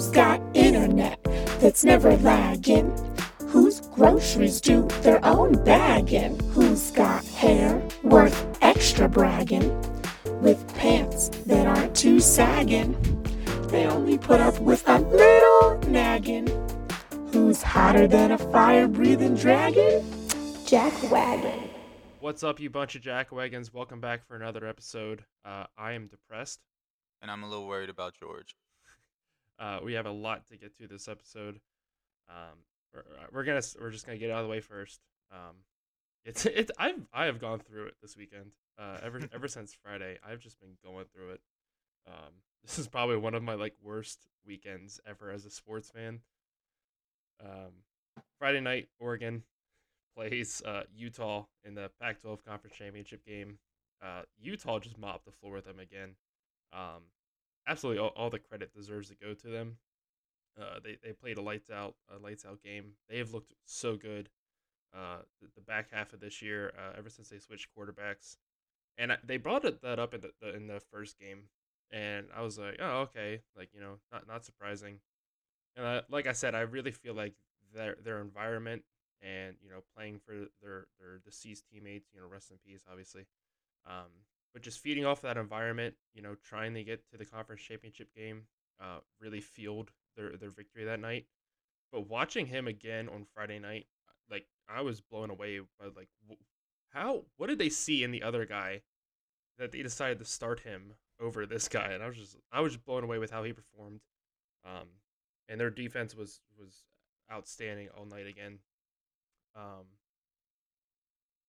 Who's got internet that's never lagging? Whose groceries do their own bagging? Who's got hair worth extra bragging? With pants that aren't too sagging? They only put up with a little nagging. Who's hotter than a fire breathing dragon? Jack Wagon. What's up, you bunch of jack jackwagons? Welcome back for another episode. Uh, I am depressed. and I'm a little worried about George. Uh, we have a lot to get to this episode. Um, we're, we're gonna we're just gonna get out of the way first. Um, it's it I've I have gone through it this weekend. Uh, ever ever since Friday, I've just been going through it. Um, this is probably one of my like worst weekends ever as a sports fan. Um, Friday night, Oregon plays uh, Utah in the Pac-12 conference championship game. Uh, Utah just mopped the floor with them again. Um, absolutely, all, all the credit deserves to go to them. Uh, they they played a lights out a lights out game. They have looked so good. Uh, the, the back half of this year, uh, ever since they switched quarterbacks, and I, they brought it, that up in the, the in the first game, and I was like, oh okay, like you know, not not surprising. And I, like I said, I really feel like their their environment and you know playing for their their deceased teammates, you know, rest in peace, obviously. Um, but just feeding off that environment, you know, trying to get to the conference championship game, uh, really fueled their their victory that night. But watching him again on Friday night, like I was blown away by like how what did they see in the other guy that they decided to start him over this guy, and I was just I was just blown away with how he performed. Um, and their defense was was outstanding all night again. Um,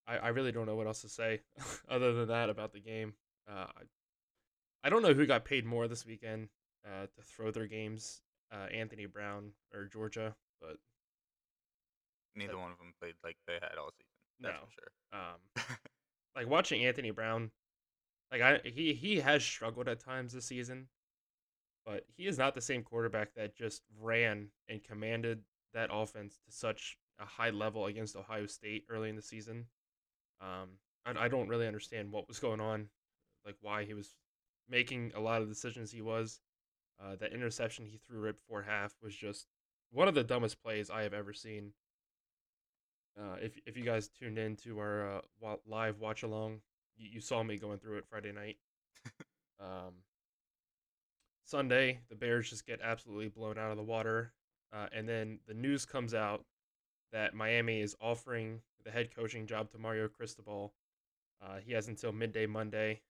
I, I really don't know what else to say other than that about the game. Uh, I, I don't know who got paid more this weekend uh, to throw their games, uh, Anthony Brown or Georgia, but Neither But- one of them played like they had all season. That's No. for sure. um, like watching Anthony Brown, like I he he has struggled at times this season, but he is not the same quarterback that just ran and commanded that offense to such a high level against Ohio State early in the season. Um, I, I don't really understand what was going on, like why he was making a lot of decisions he was. Uh, that interception he threw right before half was just one of the dumbest plays I have ever seen. Uh, if if you guys tuned in to our uh, live watch along, you, you saw me going through it Friday night. um, Sunday, the Bears just get absolutely blown out of the water, uh, and then the news comes out that Miami is offering the head coaching job to Mario Cristobal. Uh, he has until midday Monday.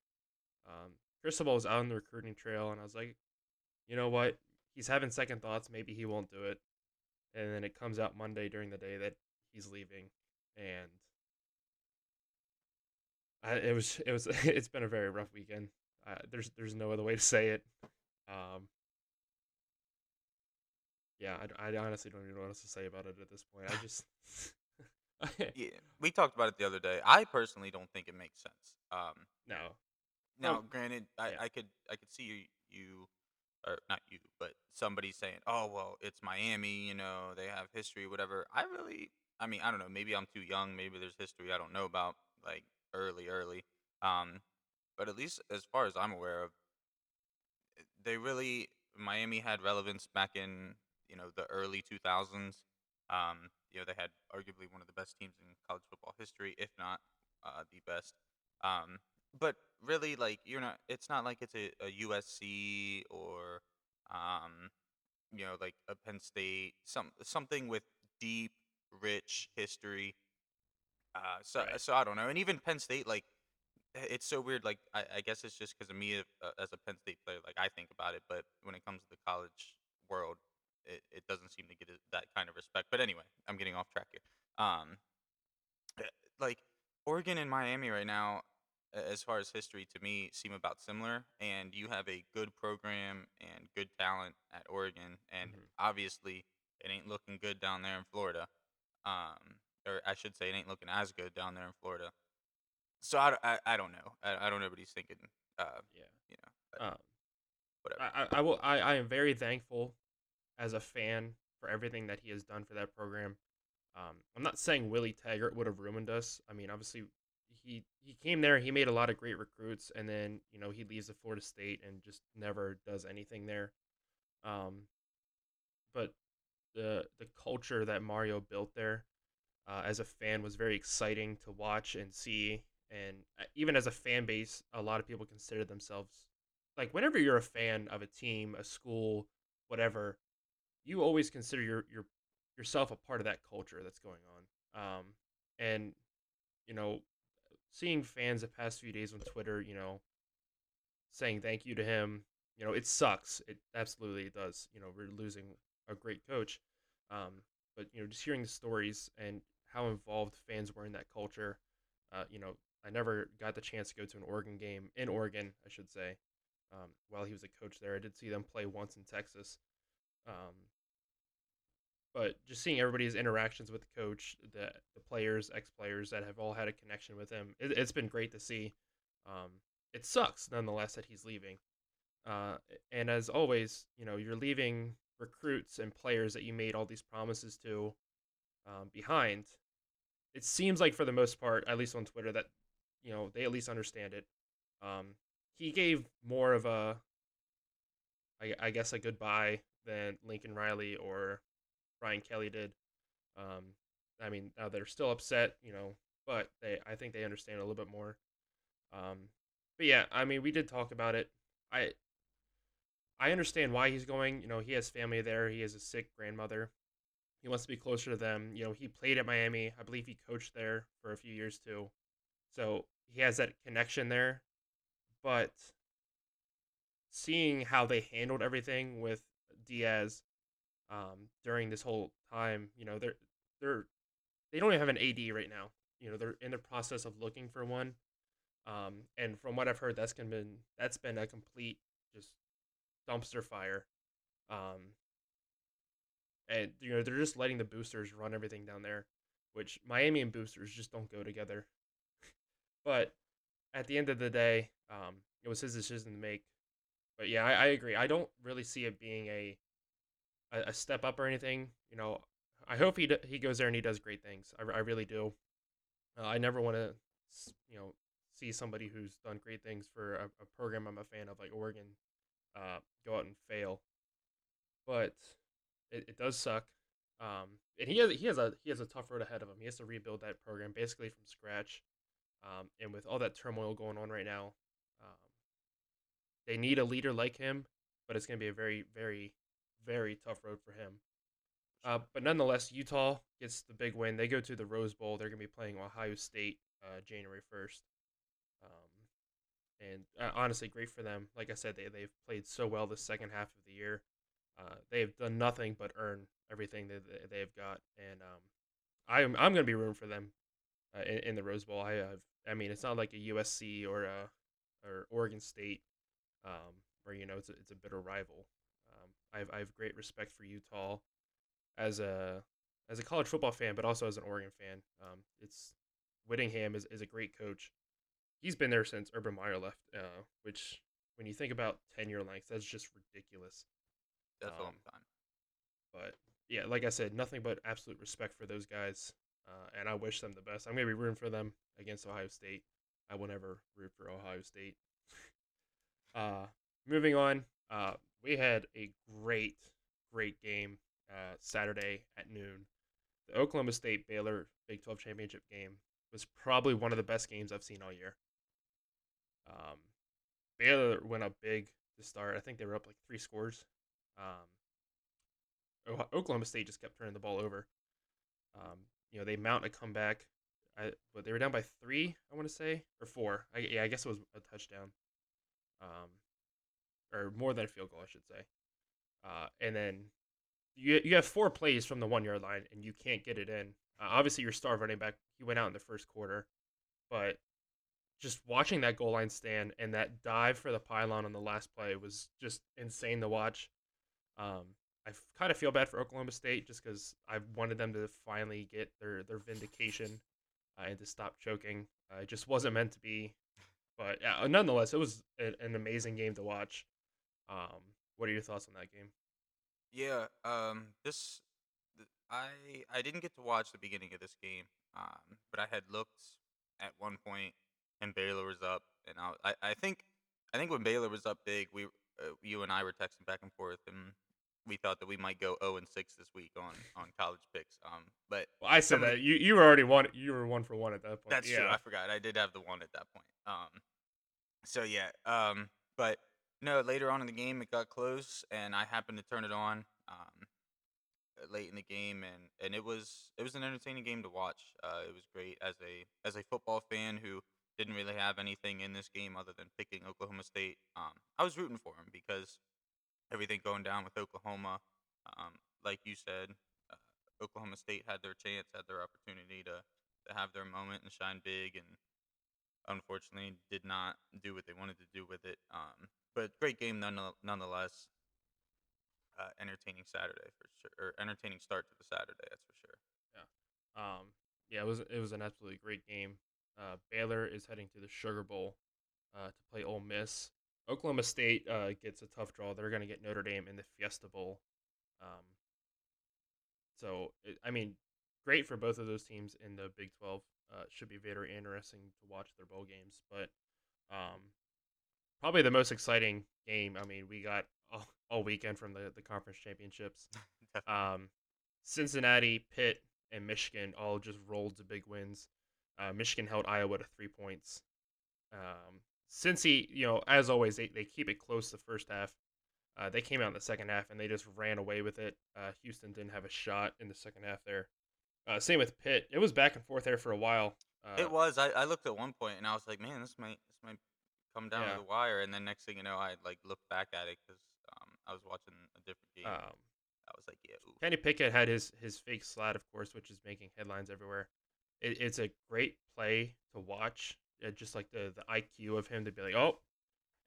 Um, Cristobal is out on the recruiting trail, and I was like, you know what? He's having second thoughts. Maybe he won't do it. And then it comes out Monday during the day that he's leaving, and I, it was it was it's been a very rough weekend. Uh, there's there's no other way to say it. Um, yeah, I, I honestly don't even know what else to say about it at this point. I just Yeah, we talked about it the other day. I personally don't think it makes sense. Um, no. now, granted, I, yeah. I could I could see you you or not you, but somebody saying, "Oh well, it's Miami. You know, they have history, whatever." I really, I mean, I don't know. Maybe I'm too young. Maybe there's history I don't know about, like early, early. Um, but at least as far as I'm aware of, eh, they really Miami had relevance back in you know the early 2000s. Um, you know they had arguably one of the best teams in college football history, if not uh, the best. Um, but really, like you're not. It's not like it's a, a USC or um, you know like a Penn State, some something with deep, rich history. Uh, so Right. so I don't know, and even Penn State, like it's so weird. Like I, I guess it's just because of me uh, as a Penn State player. Like I think about it, but when it comes to the college world, it, it doesn't seem to get that kind of respect. But anyway, I'm getting off track here. Um, uh, like Oregon and Miami right now, as far as history, to me seem about similar. And you have a good program and good talent at Oregon, and Mhm. obviously it ain't looking good down there in Florida. Um, or I should say, it ain't looking as good down there in Florida. So I I don't know. I, I don't know what he's thinking. Uh, Yeah. you know, but Um, whatever. I, I, I will. I, I am very thankful as a fan for everything that he has done for that program. Um, I'm not saying Willie Taggart would have ruined us. I mean, obviously, he he came there, he made a lot of great recruits, and then you know he leaves the Florida State and just never does anything there. Um, but the the culture that Mario built there uh, as a fan was very exciting to watch and see. And uh, even as a fan base, a lot of people consider themselves like whenever you're a fan of a team, a school, whatever, you always consider your your yourself a part of that culture that's going on. Um, and you know, seeing fans the past few days on Twitter, you know, saying thank you to him, you know, it sucks. It absolutely does. You know, we're losing a great coach. Um, but you know, just hearing the stories and how involved fans were in that culture. Uh, you know, I never got the chance to go to an Oregon game in Oregon, I should say, um, while he was a coach there. I did see them play once in Texas. Um, but just seeing everybody's interactions with the coach, the the players, ex players that have all had a connection with him, it, has been great to see. Um, it sucks nonetheless that he's leaving. Uh, and as always, you know, you're leaving recruits and players that you made all these promises to um, behind. It seems like for the most part, at least on Twitter, that you know they at least understand it. Um, he gave more of a, I, I guess, a goodbye than Lincoln Riley or Brian Kelly did. Um, I mean, now they're still upset, you know, but they I think they understand a little bit more. Um, but yeah, I mean, we did talk about it. I I understand why he's going. You know, he has family there. He has a sick grandmother. He wants to be closer to them. You know, he played at Miami. I believe he coached there for a few years too. So he has that connection there. But seeing how they handled everything with Diaz um, during this whole time, you know, they're they're they don't even have an AD right now. You know, they're in the process of looking for one. Um, and from what I've heard, that's been that's been a complete just dumpster fire. Um, and you know they're just letting the boosters run everything down there, which Miami and boosters just don't go together. but at the end of the day, um, it was his decision to make. But yeah, I, I agree. I don't really see it being a, a, a step up or anything. You know, I hope he he goes there and he does great things. I, I really do. Uh, I never want to, you know, see somebody who's done great things for a, a program I'm a fan of, like Oregon, uh, go out and fail. But it, it does suck. Um, and he has he has a he has a tough road ahead of him. He has to rebuild that program basically from scratch. Um, and with all that turmoil going on right now, um, they need a leader like him. But it's going to be a very very very tough road for him. Uh, but nonetheless, Utah gets the big win. They go to the Rose Bowl. They're going to be playing Ohio State uh, January first. Um, and uh, honestly, great for them. Like I said, they they've played so well the second half of the year. Uh, they've done nothing but earn everything that they've got, and um, I'm I'm gonna be rooting for them uh, in, in, the Rose Bowl. I have, I mean, it's not like a USC or a or Oregon State, um, where you know it's a, it's a bitter rival. Um, I have I have great respect for Utah as a as a college football fan, but also as an Oregon fan. Um, it's Whittingham is, is a great coach he's been there since Urban Meyer left, uh, which when you think about tenure length, that's just ridiculous. That's um, a long time. But yeah, like I said, nothing but absolute respect for those guys, uh, and I wish them the best. I'm gonna be rooting for them against Ohio State. I will never root for Ohio State. uh, moving on, uh, we had a great, great game uh, Saturday at noon. The Oklahoma State Baylor Big 12 championship game was probably one of the best games I've seen all year. Um, Baylor went up big to start. I think they were up like three scores. Um, Oklahoma State just kept turning the ball over. Um, you know, they mount a comeback. I, but they were down by three, I want to say, or four. I, yeah, I guess it was a touchdown. Um, or more than a field goal, I should say. Uh, and then you you have four plays from the one yard line, and you can't get it in. Uh, obviously, your star running back he went out in the first quarter, but just watching that goal line stand and that dive for the pylon on the last play was just insane to watch. Um, I kind of feel bad for Oklahoma State just because I wanted them to finally get their their vindication uh, and to stop choking. Uh, it just wasn't meant to be, but yeah, nonetheless, it was a, an amazing game to watch. Um, what are your thoughts on that game? Yeah, um, this I I didn't get to watch the beginning of this game, um, but I had looked at one point and Baylor was up, and I, I, I think, I think when Baylor was up big, we, uh, you and I were texting back and forth, and we thought that we might go 0 and 6 this week on on college picks. Um, but Well, I said Somebody- that you you were already one. You were one for one at that point. That's yeah. true. I forgot. I did have the one at that point. Um, so yeah. Um, but no, later on in the game, it got close, and I happened to turn it on. Um, late in the game, and and it was it was an entertaining game to watch. Uh, it was great as a as a football fan who didn't really have anything in this game other than picking Oklahoma State. Um, I was rooting for him because everything going down with Oklahoma, um, like you said, uh, Oklahoma State had their chance, had their opportunity to to have their moment and shine big, and unfortunately did not do what they wanted to do with it. Um, but great game none, nonetheless. Uh, entertaining Saturday for sure, or entertaining start to the Saturday, that's for sure. Um, yeah, it was it was an absolutely great game. Uh, Baylor is heading to the Sugar Bowl uh, to play Ole Miss. Oklahoma State uh, gets a tough draw. They're going to get Notre Dame in the Fiesta Bowl. Um, so it, I mean, great for both of those teams in the Big Twelve. Uh, should be very interesting to watch their bowl games. But um, probably the most exciting game. I mean, we got all, all weekend from the the conference championships. Um, Cincinnati, Pitt, and Michigan all just rolled to big wins. Uh, Michigan held Iowa to three points. Um, Cincy, you know, as always, they, they keep it close the first half. Uh, they came out in the second half and they just ran away with it. Uh, Houston didn't have a shot in the second half there. Uh, same with Pitt. It was back and forth there for a while. Uh, it was. I, I looked at one point and I was like, man, this might this might come down Yeah. to the wire. And then next thing you know, I like looked back at it because um, I was watching a different game. um, I was like, yeah, ooh. Kenny Pickett had his his fake slide, of course, which is making headlines everywhere. It, it's a great play to watch. Uh, just like the the IQ of him to be like, oh,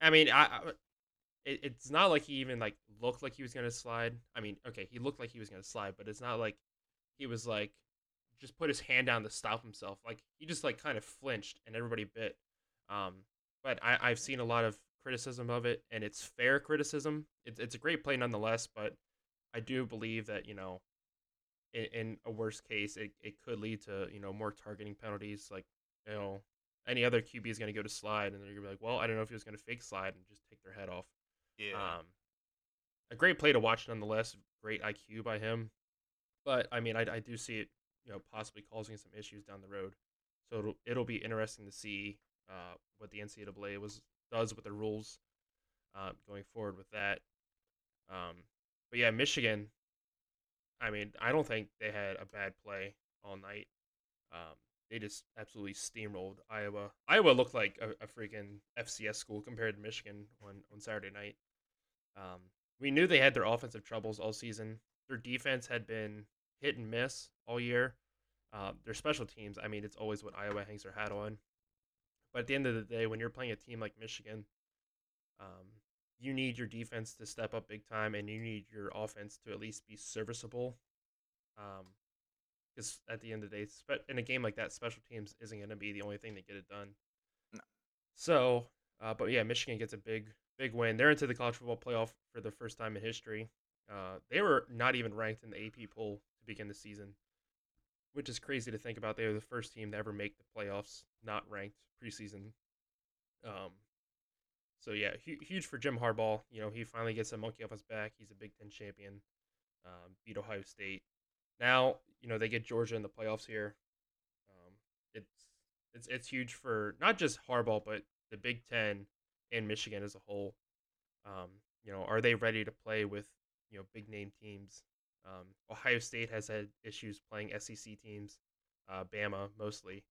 I mean, I, I it, it's not like he even like looked like he was gonna slide. I mean, okay, he looked like he was gonna slide, but it's not like he was like just put his hand down to stop himself. Like he just like kind of flinched and everybody bit. Um, but I, I've seen a lot of criticism of it, and it's fair criticism. It's it's a great play nonetheless, but I do believe that you know, in, in a worst case, it, it could lead to you know more targeting penalties. Like you know, any other QB is going to go to slide, and they're going to be like, well, I don't know if he was going to fake slide and just take their head off. yeah. Um, a great play to watch nonetheless. Great IQ by him, but I mean, I, I do see it, you know, possibly causing some issues down the road. So it'll, it'll be interesting to see uh, what the NCAA was does with the rules uh, going forward with that. Um, but yeah, Michigan. I mean, I don't think they had a bad play all night. Um, they just absolutely steamrolled Iowa. Iowa looked like a, a freaking FCS school compared to Michigan on, on Saturday night. Um, we knew they had their offensive troubles all season. Their defense had been hit and miss all year. Uh, their special teams, I mean, it's always what Iowa hangs their hat on. But at the end of the day, when you're playing a team like Michigan, um, you need your defense to step up big time, and you need your offense to at least be serviceable. Because at the end of the day, spe- in a game like that, special teams isn't going to be the only thing that get it done. No. So, uh, but yeah, Michigan gets a big, big win. They're into the college football playoff for the first time in history. Uh, they were not even ranked in the AP poll begin the season, which is crazy to think about. They were the first team to ever make the playoffs, not ranked preseason. Um, so yeah, hu- huge for Jim Harbaugh. You know, he finally gets a monkey off his back. He's a Big Ten champion. Um, beat Ohio State. Now, you know, they get Georgia in the playoffs here. Um, it's it's it's huge for not just Harbaugh, but the Big Ten and Michigan as a whole. Um, you know, are they ready to play with you know big name teams? Um, Ohio State has had issues playing SEC teams, uh, Bama mostly.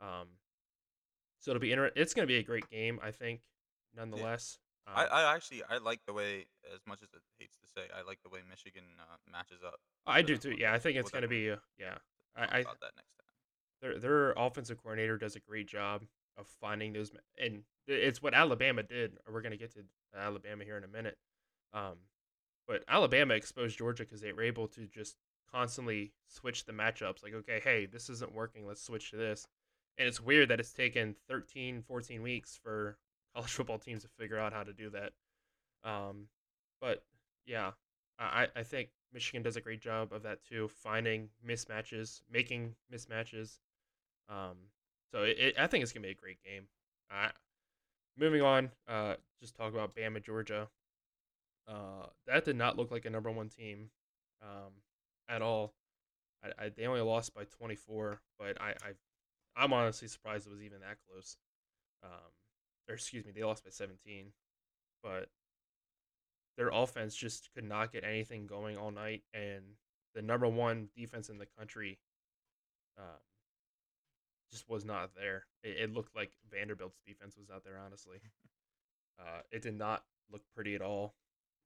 Um, so it'll be inter- It's going to be a great game, I think. Nonetheless, I, Um, I actually I like the way, as much as it hates to say, I like the way Michigan uh, matches up. I do too. Yeah, I think it's going to be. A, yeah, I, I that next time. their their offensive coordinator does a great job of finding those, and it's what Alabama did. We're going to get to Alabama here in a minute. Um, but Alabama exposed Georgia because they were able to just constantly switch the matchups. Like, okay, hey, this isn't working. Let's switch to this. And it's weird that it's taken 13, 14 weeks for college football teams to figure out how to do that. Um, but yeah, I, I think Michigan does a great job of that too, finding mismatches, making mismatches. Um, so it, it, I think it's gonna be a great game. Uh, moving on, uh, just talk about Bama, Georgia. Uh, that did not look like a number one team um, at all. I, I, they only lost by 24, but I, I I'm honestly surprised it was even that close. Um, or excuse me, they lost by 17, but their offense just could not get anything going all night, and the number one defense in the country um, just was not there. It, it, looked like Vanderbilt's defense was out there. Honestly, uh, it did not look pretty at all.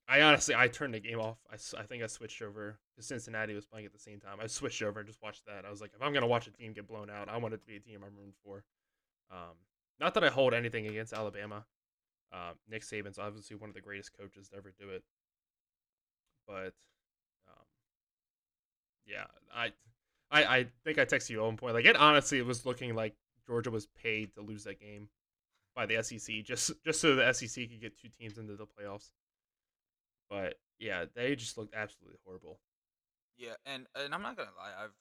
I honestly, I turned the game off. I, I think I switched over because Cincinnati was playing at the same time. I switched over and just watched that. I was like, if I'm gonna watch a team get blown out, I want it to be a team I'm rooting for. Um, not that I hold anything against Alabama. Uh, Nick Saban's obviously one of the greatest coaches to ever do it. But um, yeah, I, I I think I texted you at one point. Like it honestly, it was looking like Georgia was paid to lose that game by the SEC just just so the SEC could get two teams into the playoffs. But yeah, they just looked absolutely horrible. Yeah, and and I'm not gonna lie, I've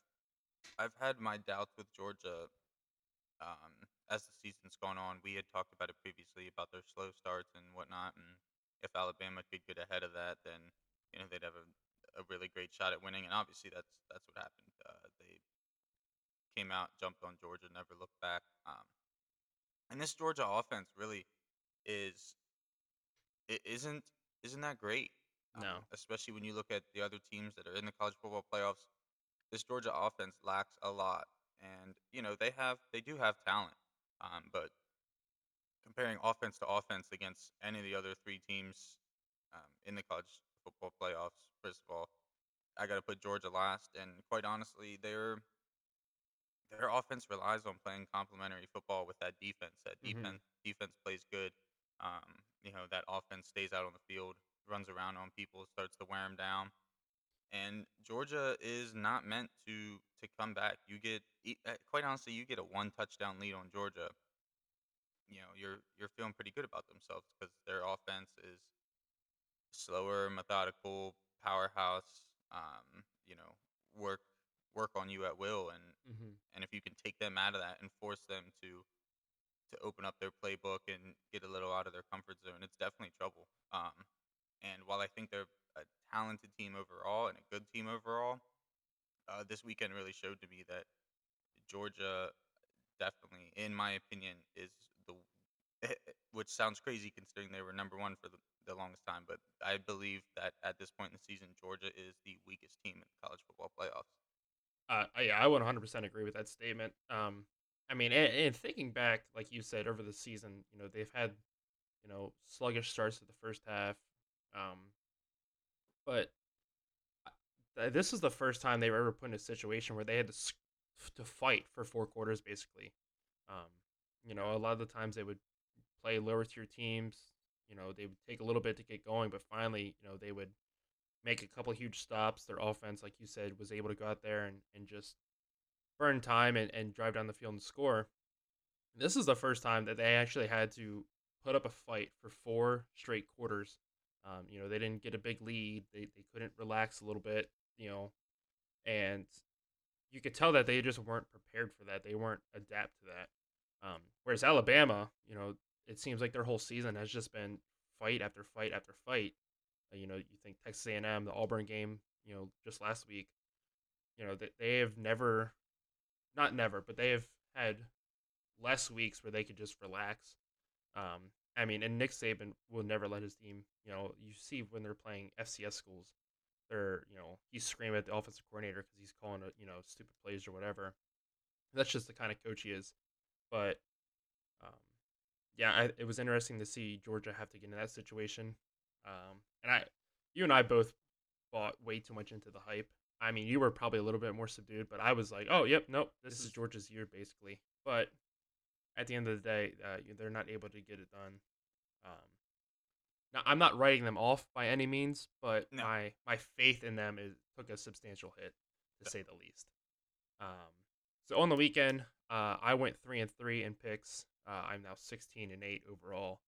I've had my doubts with Georgia. Um, as the season's gone on, we had talked about it previously about their slow starts and whatnot, and if Alabama could get ahead of that, then you know they'd have a, a really great shot at winning. And obviously, that's that's what happened. Uh, they came out, jumped on Georgia, never looked back. Um, and this Georgia offense really is it isn't isn't that great. No. Um, especially when you look at the other teams that are in the college football playoffs. This Georgia offense lacks a lot. And, you know, they have they do have talent. Um, but comparing offense to offense against any of the other three teams um, in the college football playoffs, first of all, I got to put Georgia last. And quite honestly, their their offense relies on playing complementary football with that defense. That defense defense plays good. Um, you know that offense stays out on the field, runs around on people, starts to wear them down. And Georgia is not meant to to come back. You get uh, quite honestly, you get a one touchdown lead on Georgia. You know you're you're feeling pretty good about themselves because their offense is slower, methodical, powerhouse. Um, you know work work on you at will, and Mm-hmm. and if you can take them out of that and force them to to open up their playbook and get a little out of their comfort zone, it's definitely trouble. Um, and while I think they're a talented team overall and a good team overall, uh, this weekend really showed to me that Georgia definitely, in my opinion, is the which sounds crazy considering they were number one for the, the longest time, but I believe that at this point in the season, Georgia is the weakest team in college football playoffs. Uh, yeah, I would 100% agree with that statement. Um, I mean, and, and thinking back, like you said, over the season, you know, they've had, you know, sluggish starts to the first half. Um, but this is the first time they were ever put in a situation where they had to to fight for four quarters, basically. Um, you know, a lot of the times they would play lower tier teams. You know, they would take a little bit to get going, but finally, you know, they would make a couple huge stops. Their offense, like you said, was able to go out there and, and just burn time and, and drive down the field and score. This is the first time that they actually had to put up a fight for four straight quarters. Um, you know, they didn't get a big lead. They, they couldn't relax a little bit, you know, and you could tell that they just weren't prepared for that. They weren't adapt to that. Um, whereas Alabama, you know, it seems like their whole season has just been fight after fight after fight. Uh, you know, you think Texas A&M, the Auburn game, you know, just last week, you know, they, they have never, not never, but they have had less weeks where they could just relax. Um, I mean, and Nick Saban will never let his team, you know, you see when they're playing FCS schools, they're, you know, he's screaming at the offensive coordinator because he's calling a, you know, stupid plays or whatever. That's just the kind of coach he is. But, um, yeah, I, it was interesting to see Georgia have to get in that situation. Um, and I, you and I both bought way too much into the hype. I mean, you were probably a little bit more subdued, but I was like, oh, yep, nope, this, this is Georgia's year, basically. But at the end of the day, uh, they're not able to get it done. Um, now, I'm not writing them off by any means, but No. my my faith in them is took a substantial hit, to say the least. Um, so on the weekend, uh, I went three and three in picks. Uh, I'm now 16 and eight overall.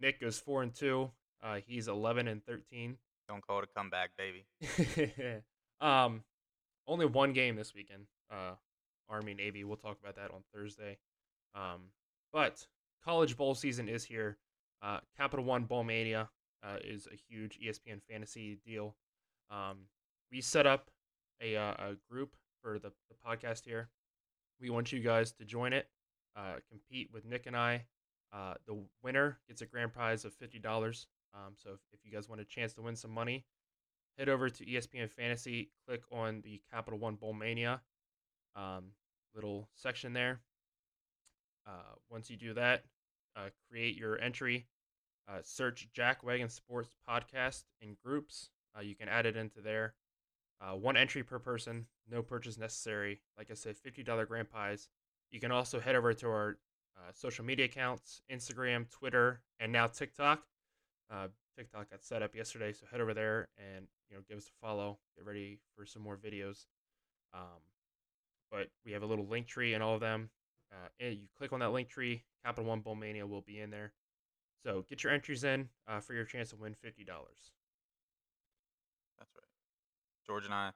Nick goes four and two. Uh, he's 11 and 13. Don't call it a comeback, baby. um, only one game this weekend. Uh, Army Navy. We'll talk about that on Thursday. Um, but college bowl season is here. Uh, Capital One Bowl Mania. uh, is a huge ESPN fantasy deal. Um, we set up a, uh, a group for the, the podcast here. We want you guys to join it, uh, compete with Nick and I. Uh, the winner gets a grand prize of fifty dollars. Um, so if, if you guys want a chance to win some money, head over to ESPN Fantasy, click on the Capital One Bowl Mania um, little section there. Uh, once you do that, uh, create your entry. Uh, search Jack Wagon Sports Podcast in groups. Uh, you can add it into there. Uh, one entry per person, no purchase necessary. Like I said, $50 grand pies. You can also head over to our uh, social media accounts Instagram, Twitter, and now TikTok. TikTok got set up yesterday, so head over there and you know give us a follow. Get ready for some more videos. Um, but we have a little link tree in all of them. Uh, and you click on that link tree, Capital One Bowl Mania will be in there. So get your entries in uh, for your chance to win fifty dollars. That's right. George and I,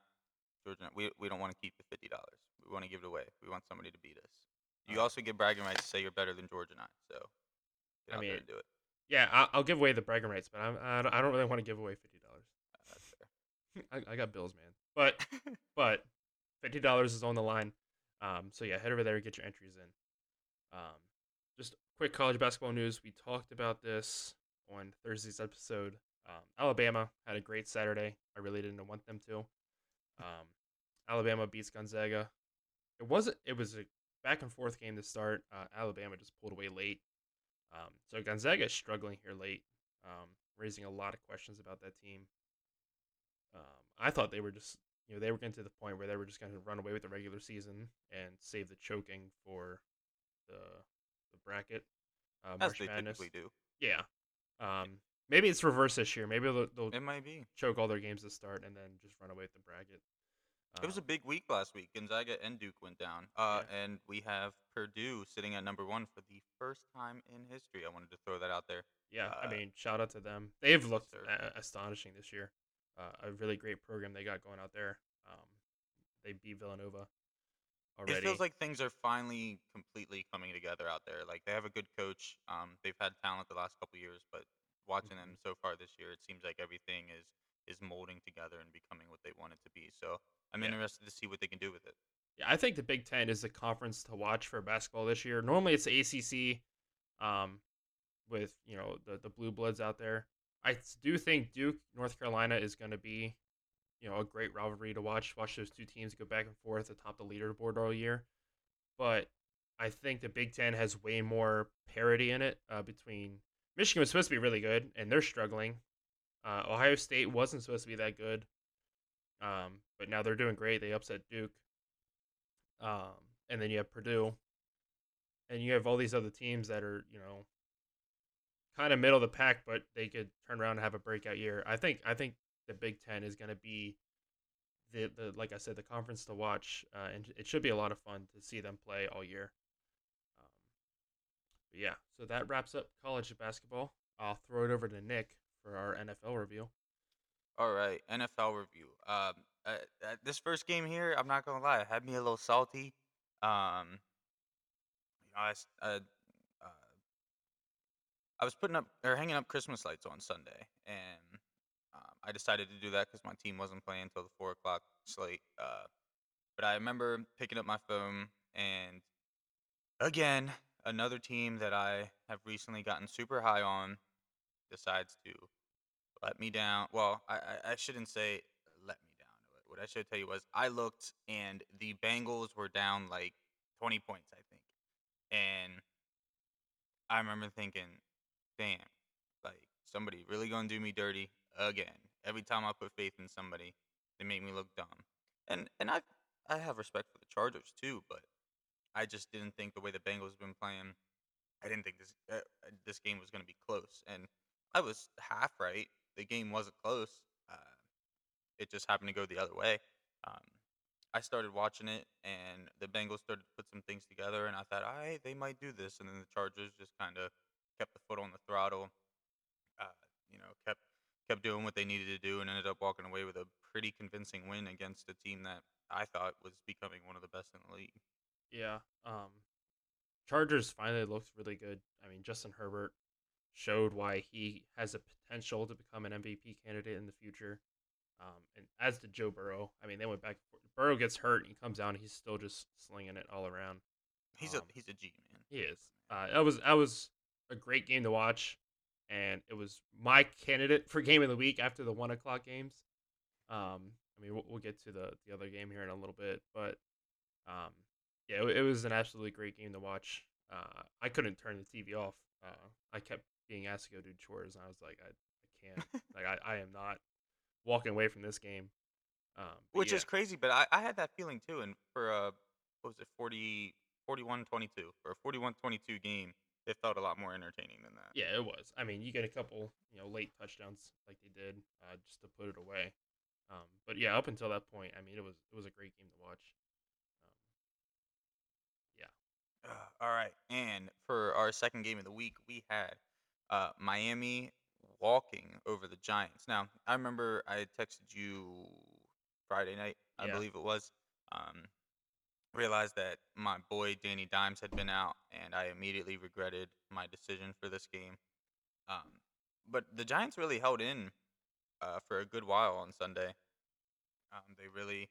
George and I, we we don't want to keep the fifty dollars. We want to give it away. We want somebody to beat us. You also get bragging rights to say you're better than George and I. So get I out mean, there and do it. Yeah, I- I'll give away the bragging rights, but I'm, I don't- I don't really want to give away fifty dollars. I, I got bills, man. But but fifty dollars is on the line. Um, so yeah, head over there, and get your entries in. Um, just quick college basketball news. We talked about this on Thursday's episode. Um, Alabama had a great Saturday. I really didn't want them to. Um, Alabama beats Gonzaga. It wasn't. It was a back and forth game to start. Uh, Alabama just pulled away late. Um, so Gonzaga is struggling here late, um, raising a lot of questions about that team. Um, I thought they were just, you know, they were getting to the point where they were just going to run away with the regular season and save the choking for the the bracket. Uh, As March they Madness. typically do. Yeah. Um, maybe it's reverse this year.Maybe they'll, they'll It might be. choke all their games to start and then just run away with the bracket. It was a Um, big week last week. Gonzaga and Duke went down. Uh, and we have Purdue sitting at number one for the first time in history. I wanted to throw that out there. Yeah, I Uh, mean, shout out to them. They've looked a- astonishing this year. Uh, a really great program they got going out there. Um, they beat Villanova already. It feels like things are finally completely coming together out there. Like they have a good coach. Um, they've had talent the last couple years, but watching them Mm-hmm. so far this year, it seems like everything is is molding together and becoming what they want it to be. So I'm Yeah. interested to see what they can do with it. yeah, I think the Big Ten is the conference to watch for basketball this year. Normally, it's ACC, um, with you know the the blue bloods out there. I do think Duke North Carolina is going to be, you know, a great rivalry to watch. Watch those two teams go back and forth atop the leaderboard all year. But I think the Big Ten has way more parity in it uh, between Michigan was supposed to be really good and they're struggling. Uh, Ohio State wasn't supposed to be that good, um, but now they're doing great. They upset Duke. Um, and then you have Purdue, and you have all these other teams that are you know kind of middle of the pack, but they could turn around and have a breakout year. I think I think the Big Ten is going to be the the like I said the conference to watch, uh, and it should be a lot of fun to see them play all year. Um, yeah, so that wraps up college basketball. I'll throw it over to Nick for our NFL review. All right, NFL review. Um, uh, uh, this first game here, I'm not gonna lie, it had me a little salty. Um, you know, I, uh, uh, I was putting up or hanging up Christmas lights on Sunday, and um, I decided to do that because my team wasn't playing until the four o'clock slate. Uh, but I remember picking up my phone, and again, another team that I have recently gotten super high on decides to let me down. Well, I, I, shouldn't say let me down. What I should tell you was I looked and the Bengals were down like 20 points, I think. And I remember thinking, damn, like somebody really gonna do me dirty again. Every time I put faith in somebody, they make me look dumb. And and I I have respect for the Chargers too, but I just didn't think the way the Bengals been playing, I didn't think this uh, this game was gonna be close. And I was half right. The game wasn't close. Uh, it just happened to go the other way. Um, I started watching it, and the Bengals started to put some things together, and I thought, all right, they might do this. And then the Chargers just kind of kept the foot on the throttle. Uh, you know, kept kept doing what they needed to do, and ended up walking away with a pretty convincing win against a team that I thought was becoming one of the best in the league. Yeah. Um, Chargers finally looked really good. I mean, Justin Herbert showed why he has a potential to become an MVP candidate in the future. Um, and as to Joe Burrow, I mean, they went back. Burrow gets hurt, and he comes out, and he's still just slinging it all around. He's Um, a he's a G man. He is. Uh, that was that was a great game to watch, and it was my candidate for game of the week after the one o'clock games. Um, I mean, we'll, we'll get to the the other game here in a little bit, but um, yeah, it, it was an absolutely great game to watch. Uh, I couldn't turn the TV off. Uh, I kept being asked to go do chores, and I was like, I, I can't. like, I, I am not walking away from this game. Um, Which yeah. is crazy, but I, I had that feeling too. And for a what was it 40, 41 22 for a 41 22 game, it felt a lot more entertaining than that. Yeah, it was. I mean, you get a couple, you know, late touchdowns like they did, uh, just to put it away. Um, but yeah, up until that point, I mean, it was it was a great game to watch. Um, yeah, Uh, all right, and for our second game of the week, we had uh, Miami walking over the Giants. Now, I remember I texted you Friday night, I Yeah. believe it was. Um, realized that my boy Danny Dimes had been out, and I immediately regretted my decision for this game. Um, but the Giants really held in uh, for a good while on Sunday. Um, they really,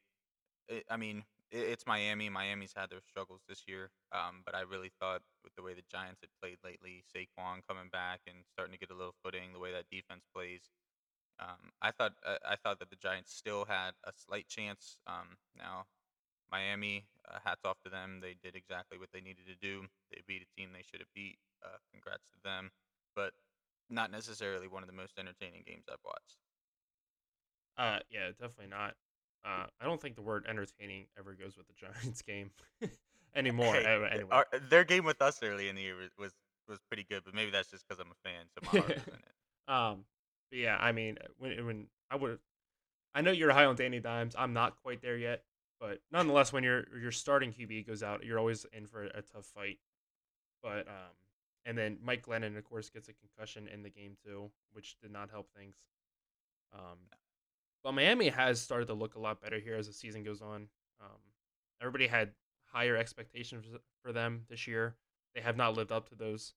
it, I mean, it's Miami. Miami's had their struggles this year, um, but I really thought with the way the Giants had played lately, Saquon coming back and starting to get a little footing, the way that defense plays, um, I thought uh, I thought that the Giants still had a slight chance. Um, now, Miami, uh, hats off to them. They did exactly what they needed to do. They beat a team they should have beat. Uh, congrats to them, but not necessarily one of the most entertaining games I've watched. uh, yeah, definitely not. Uh, I don't think the word entertaining ever goes with the Giants game anymore. Hey, Uh, anyway, our, their game with us early in the year was was, pretty good, but maybe that's just because I'm a fan, so my heart was in it. Um, but yeah, I mean, when when I would, I know you're high on Danny Dimes. I'm not quite there yet, but nonetheless, when your your starting QB goes out, you're always in for a tough fight. But um, and then Mike Glennon, of course, gets a concussion in the game too, which did not help things. Um, but Miami has started to look a lot better here as the season goes on. Um, everybody had higher expectations for them this year. They have not lived up to those.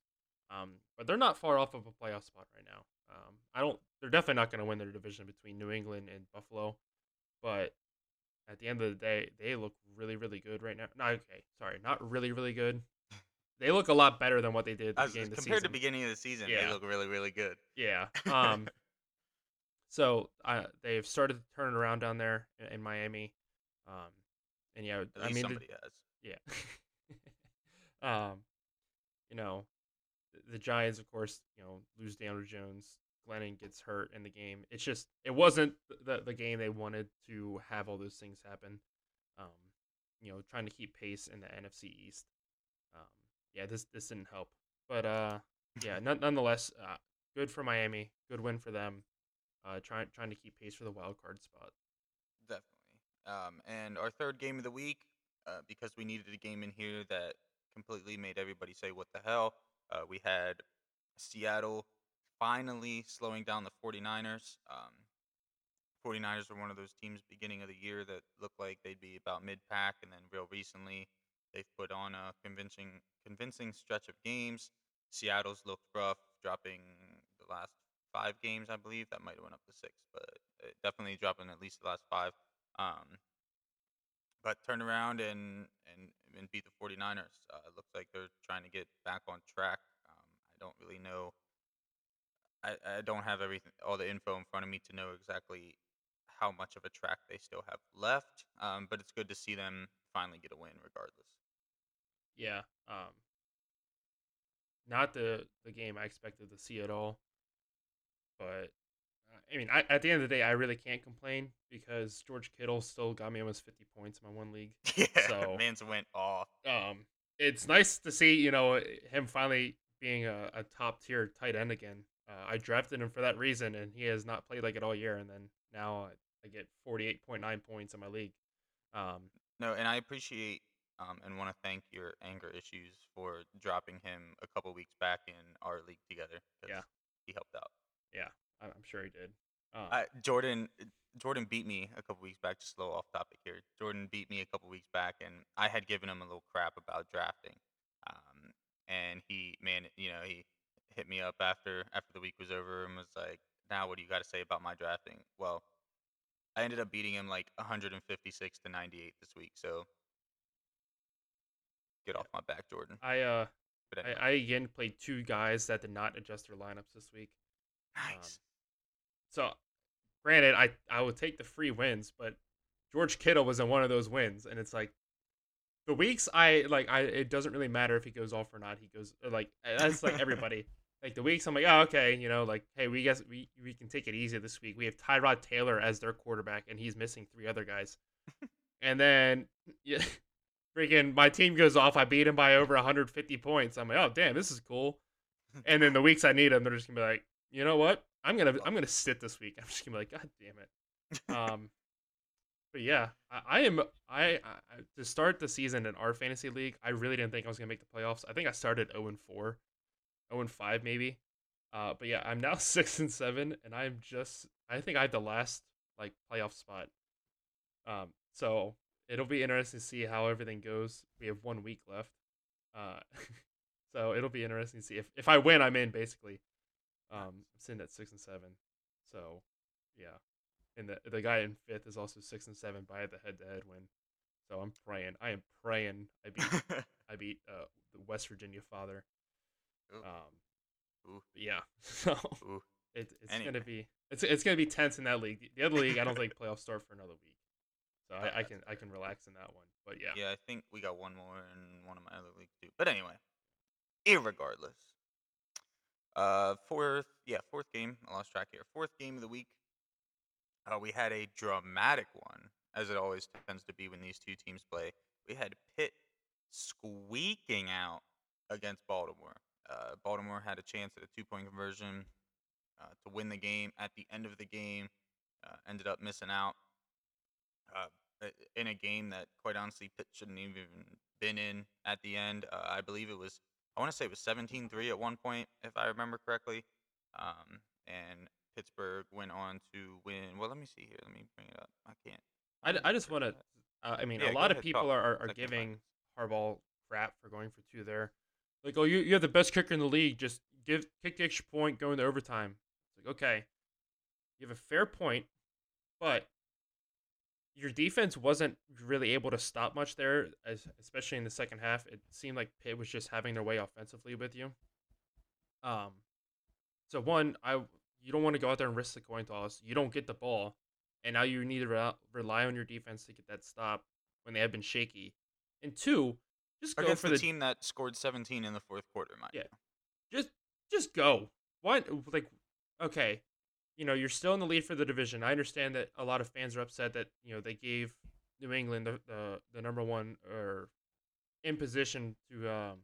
Um, but they're not far off of a playoff spot right now. Um, I don't. They're definitely not going to win their division between New England and Buffalo, but at the end of the day, they look really, really good right now. No, okay, sorry, not really, really good. They look a lot better than what they did at the As, beginning of the compared to season. beginning of the season, Yeah. they look really, really good. Yeah. Um. so uh, they've started to turn around down there in, in Miami. Um, and yeah, At I mean, the- somebody has. yeah. um, you know, the, the Giants, of course, you know, lose Daniel Jones. Glennon gets hurt in the game. It's just it wasn't the the game they wanted to have all those things happen. Um, you know, trying to keep pace in the NFC East. Um, yeah, this this didn't help. But uh, yeah, none, nonetheless, uh, good for Miami. Good win for them. Uh, trying trying to keep pace for the wild card spot. Definitely. Um, and our third game of the week, uh, because we needed a game in here that completely made everybody say, what the hell? Uh, we had Seattle finally slowing down the 49ers. Um, 49ers were one of those teams beginning of the year that looked like they'd be about mid-pack, and then real recently they've put on a convincing convincing stretch of games. Seattle's looked rough, dropping the last five games, I believe. That might have went up to six, but definitely dropping at least the last five. Um, but turned around and, and, and beat the 49ers. Uh, it looks like they're trying to get back on track. Um, I don't really know. I, I don't have everything, all the info in front of me to know exactly how much of a track they still have left. Um, but it's good to see them finally get a win, regardless. Yeah. Um, not the the game I expected to see at all. But uh, I mean, I, at the end of the day, I really can't complain because George Kittle still got me almost fifty points in my one league. Yeah, So- Mans went off. Um, it's nice to see you know him finally being a, a top tier tight end again. Uh, I drafted him for that reason, and he has not played like it all year. And then now I get forty eight point nine points in my league. Um, No, and I appreciate um, and want to thank your anger issues for dropping him a couple weeks back in our league together. Yeah. he helped out. Yeah, I'm sure he did. Um, I, Jordan Jordan beat me a couple weeks back. Just a little off topic here. Jordan beat me a couple weeks back, and I had given him a little crap about drafting. Um, and he, man, you know, he hit me up after after the week was over and was like, "Now, what do you got to say about my drafting?" Well, I ended up beating him like 156 to 98 this week. So get off my back, Jordan. I uh But I, I again played two guys that did not adjust their lineups this week. Um, nice. So, granted, I I would take the free wins, but George Kittle was in one of those wins, and it's like the weeks I like I it doesn't really matter if he goes off or not. He goes uh, like that's like everybody. like the weeks I'm like, oh okay, you know, like hey, we guess we we can take it easy this week. We have Tyrod Taylor as their quarterback, and he's missing three other guys. and then yeah, freaking my team goes off. I beat him by over 150 points. I'm like, oh damn, this is cool. And then the weeks I need them, they're just gonna be like, you know what? I'm gonna I'm gonna sit this week. I'm just gonna be like, God damn it. Um, but yeah, I, I am I, I to start the season in our fantasy league. I really didn't think I was gonna make the playoffs. I think I started 0 and 4, 0 and 5 maybe. Uh, but yeah, I'm now six and seven, and I'm just I think I have the last like playoff spot. Um, so it'll be interesting to see how everything goes. We have one week left. Uh, so it'll be interesting to see if if I win, I'm in basically. Um, I'm sitting at six and seven. So, yeah, and the the guy in fifth is also six and seven by the head to head win. So I'm praying. I am praying. I beat I beat uh, the West Virginia father. Ooh. Um, Ooh. yeah. So Ooh. it, it's Anyway. gonna be it's it's gonna be tense in that league. The- The other league, I don't think playoffs start for another week. So I, I can I can relax in that one. But yeah, Yeah, I think we got one more in one of my other leagues too. But anyway, irregardless. Uh, fourth, yeah, fourth game. I lost track here. Fourth game of the week. Uh, we had a dramatic one, as it always tends to be when these two teams play. We had Pitt squeaking out against Baltimore. Uh, Baltimore had a chance at a two-point conversion uh, to win the game. At the end of the game, uh, ended up missing out. Uh, in a game that quite honestly Pitt shouldn't even been in at the end. Uh, I believe it was I want to say it was 17-3 at one point if I remember correctly. Um, and Pittsburgh went on to win. Well, let me see here. Let me bring it up. I can't. I, I just want to. Uh, I mean, Yeah, a lot of people talk. are, are, are Second find giving Harbaugh crap for going for two there. Like, oh, you you have the best kicker in the league. Just give kick the extra point, go into overtime. It's like okay, you have a fair point, but your defense wasn't really able to stop much there, as especially in the second half. It seemed like Pitt was just having their way offensively with you. Um, so one, I you don't want to go out there and risk the coin toss. You don't get the ball, and now you need to re- rely on your defense to get that stop when they have been shaky. And two, just go for the, the, team that scored 17 in the fourth quarter, mind Yeah. you. just just go. What like okay, you know, you're still in the lead for the division. I understand that a lot of fans are upset that, you know, they gave New England the the, the number one or in position to um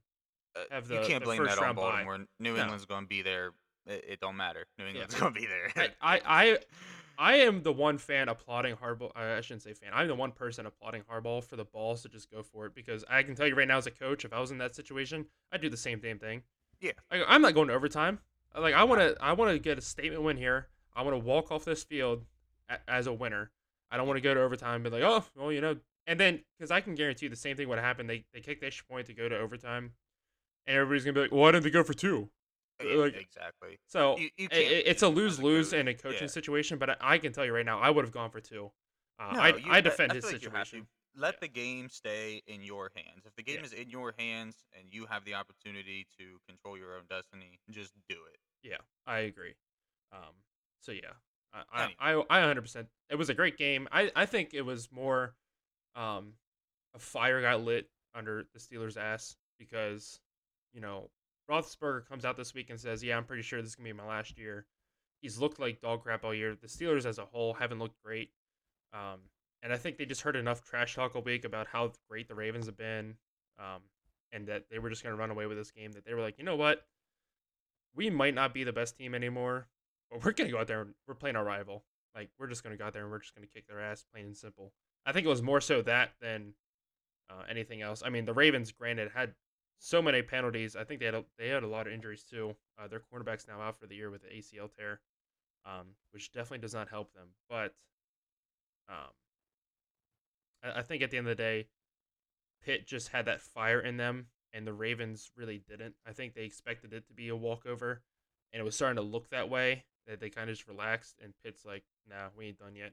Uh, have the you can't the blame first that on. Baltimore. New No. England's going to be there. It, it don't matter. New England's going to be there. I, I I I am the one fan applauding Harbaugh. I shouldn't say fan. I'm the one person applauding Harbaugh for the balls to just go for it because I can tell you right now, as a coach, if I was in that situation, I'd do the same damn thing. Yeah. Like, I'm not going to overtime. Like I want to I want to get a statement win here. I want to walk off this field a, as a winner. I don't want to go to overtime and be like, oh, well, you know, and then because I can guarantee you the same thing would happen. They they kick the extra point to go to overtime, and everybody's gonna be like, well, why didn't they go for two? Like- exactly. So You- you i- it's a win as a lose lose in a coaching Yeah. situation. But I, I can tell you right now, I would have gone for two. Uh, No, I you- I defend I his like situation. Let Yeah. the game stay in your hands. If the game Yeah. is in your hands and you have the opportunity to control your own destiny, just do it. Yeah, I agree. Um, so yeah, I I, Anyway. I I 100%. It was a great game. I I think it was more, um, a fire got lit under the Steelers' ass because, you know, Roethlisberger comes out this week and says, "Yeah, I'm pretty sure this is gonna be my last year." He's looked like dog crap all year. The Steelers as a whole haven't looked great. Um, and I think they just heard enough trash talk all week about how great the Ravens have been, um, and that they were just gonna run away with this game. That they were like, you know what, we might not be the best team anymore, but we're gonna go out there and we're playing our rival. Like we're just gonna go out there and we're just gonna kick their ass, plain and simple. I think it was more so that than uh, anything else. I mean, the Ravens, granted, had so many penalties. I think they had a, they had a lot of injuries too. Uh, their cornerback's now out for the year with the ACL tear, um, which definitely does not help them. But um, I, I think at the end of the day, Pitt just had that fire in them and the Ravens really didn't. I think they expected it to be a walkover, and it was starting to look that way. That they kind of just relaxed, and Pitt's like, "Nah, we ain't done yet."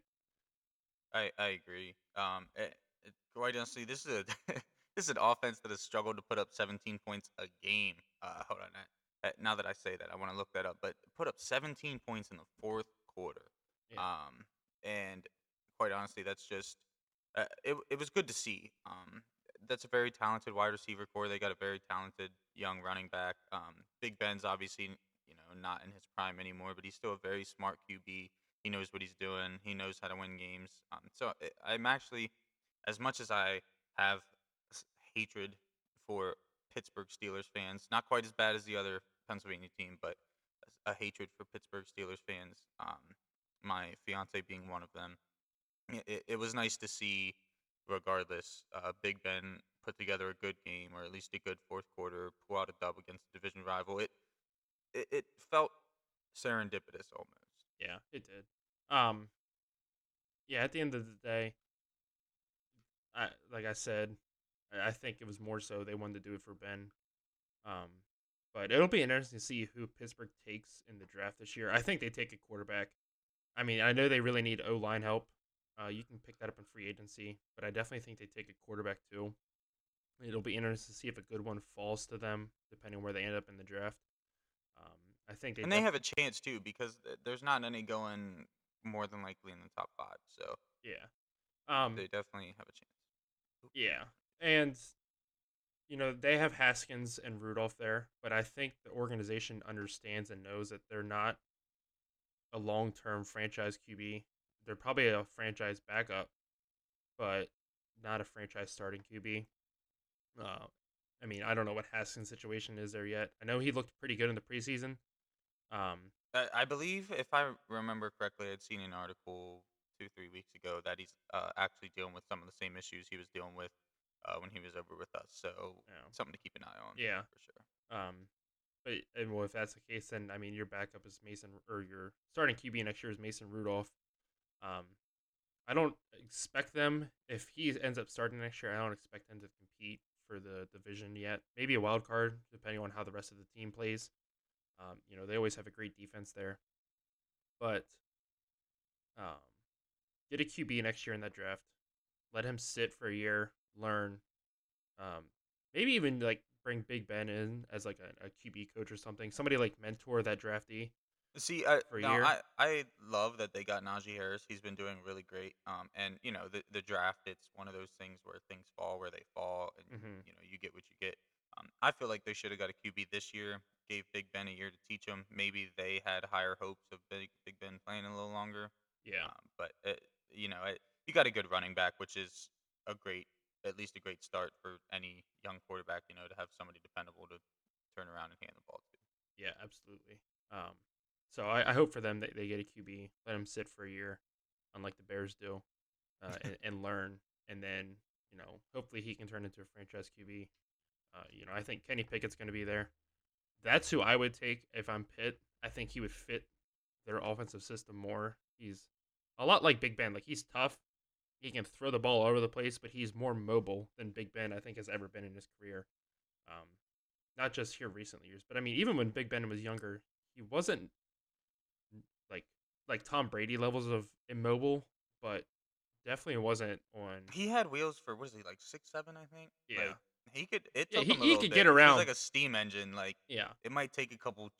I I agree. Um, it, it, quite honestly, this is a this is an offense that has struggled to put up 17 points a game. Uh, hold on, uh, now that I say that, I want to look that up. But put up 17 points in the fourth quarter. Yeah. Um, and quite honestly, that's just uh, it. It was good to see. Um, that's a very talented wide receiver corps. They got a very talented young running back. Um, Big Ben's obviously not in his prime anymore, but he's still a very smart QB. He knows what he's doing. He knows how to win games. Um, so I'm actually, as much as I have hatred for Pittsburgh Steelers fans, not quite as bad as the other Pennsylvania team, but a hatred for Pittsburgh Steelers fans. Um, my fiance being one of them. It, it was nice to see, regardless, uh, Big Ben put together a good game or at least a good fourth quarter, pull out a dub against a division rival. It it, it felt serendipitous almost. Yeah, it did. Um, yeah. At the end of the day, I like I said, I I think it was more so they wanted to do it for Ben. Um, but it'll be interesting to see who Pittsburgh takes in the draft this year. I think they take a quarterback. I mean, I know they really need O line help. Uh, you can pick that up in free agency, but I definitely think they take a quarterback too. It'll be interesting to see if a good one falls to them, depending where they end up in the draft. I think they and they have a chance too because there's not any going more than likely in the top five. So yeah. Um, they definitely have a chance. Yeah. And you know, they have Haskins and Rudolph there, but I think the organization understands and knows that they're not a long-term franchise QB. They're probably a franchise backup, but not a franchise starting QB. Uh, I mean, I don't know what Haskins' situation is there yet. I know he looked pretty good in the preseason. Um, I, I believe, if I remember correctly, I'd seen an article two, three weeks ago that he's uh, actually dealing with some of the same issues he was dealing with uh, when he was over with us. So Yeah. something to keep an eye on. Yeah. for sure. Um, but and well, if that's the case, then I mean, your backup is Mason, or your starting QB next year is Mason Rudolph. Um, I don't expect them if he ends up starting next year. I don't expect them to compete for the division yet. Maybe a wild card, depending on how the rest of the team plays. Um, you know, they always have a great defense there, but um, get a QB next year in that draft. Let him sit for a year, learn. Um, maybe even like bring Big Ben in as like a, a QB coach or something. Somebody like mentor that draftee. See, I, For a now, year? I I love that they got Najee Harris. He's been doing really great. Um, and you know the the draft, it's one of those things where things fall where they fall, and Mhm. you know you get what you get. Um, I feel like they should have got a QB this year. Gave Big Ben a year to teach him. Maybe they had higher hopes of Big Big Ben playing a little longer. Yeah, Um, but it, you know, it, you got a good running back, which is a great, at least a great start for any young quarterback. You know, to have somebody dependable to turn around and hand the ball to. yeah, absolutely. Um, so I, I hope for them that they get a QB, let him sit for a year, unlike the Bears do, uh, and, and learn, and then you know hopefully he can turn into a franchise QB. Uh, you know, I think Kenny Pickett's going to be there. That's who I would take if I'm Pitt. I think he would fit their offensive system more. He's a lot like Big Ben. Like he's tough. He can throw the ball all over the place, but he's more mobile than Big Ben I think has ever been in his career. Um, not just here recent years, but I mean even when Big Ben was younger, he wasn't like like Tom Brady levels of immobile, but definitely wasn't on. He had wheels for what is he like six seven I think. Yeah. Like, he could. It Yeah, took he- him a he little could bit. get around. around. like a steam engine. Like Yeah, it might take a couple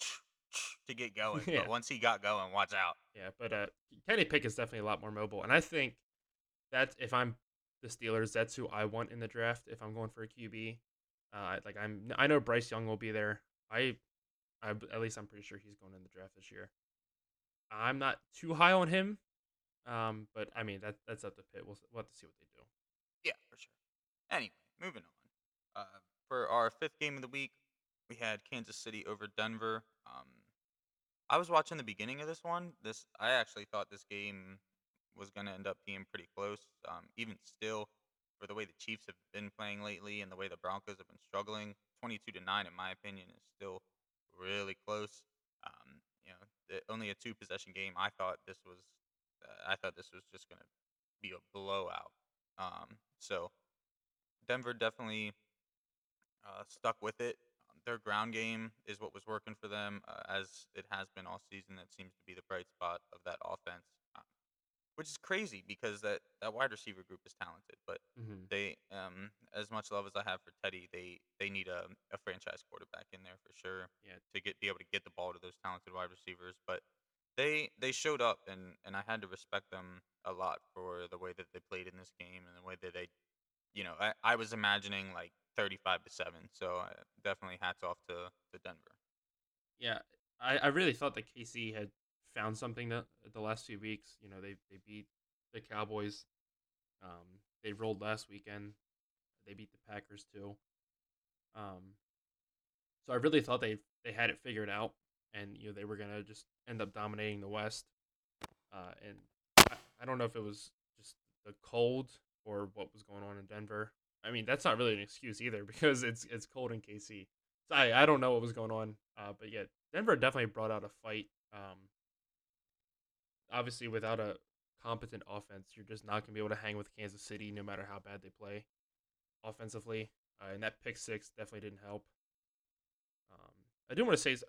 to get going, Yeah. but once he got going, watch out. yeah, but uh, Kenny Pickett's definitely a lot more mobile, and I think that if I'm the Steelers, that's who I want in the draft. If I'm going for a QB, uh, like I'm, I know Bryce Young will be there. I, I at least I'm pretty sure he's going in the draft this year. I'm not too high on him, um, but I mean that that's up to Pitt. We'll, we'll have to see what they do. Yeah, for sure. Anyway, moving on. Uh, for our fifth game of the week, we had Kansas City over Denver. Um, I was watching the beginning of this one. This I actually thought this game was going to end up being pretty close. Um, even still, for the way the Chiefs have been playing lately and the way the Broncos have been struggling, twenty-two to nine, in my opinion, is still really close. Um, you know, the, only a two-possession game. I thought this was, uh, I thought this was just going to be a blowout. Um, so Denver definitely uh, stuck with it. Their ground game is what was working for them, uh, as it has been all season. That seems to be the bright spot of that offense, um, which is crazy because that, that wide receiver group is talented. But hmm they, um, as much love as I have for Teddy, they they need a, a franchise quarterback in there for sure Yeah. to get be able to get the ball to those talented wide receivers. But they they showed up, and and I had to respect them a lot for the way that they played in this game and the way that they, you know, I, I was imagining like thirty five to seven. So uh, definitely hats off to to Denver. Yeah, I, I really thought that KC had found something that the last few weeks. You know, they they beat the Cowboys. Um, they rolled last weekend. They beat the Packers too. Um, so I really thought they they had it figured out, and you know they were gonna just end up dominating the West. Uh, and I, I don't know if it was just the cold or what was going on in Denver. I mean, that's not really an excuse either because it's it's cold in KC. So I, I don't know what was going on, uh, but yeah, Denver definitely brought out a fight. Um, obviously, without a competent offense, you're just not going to be able to hang with Kansas City no matter how bad they play offensively. Uh, and that pick six definitely didn't help. Um, I do want to say is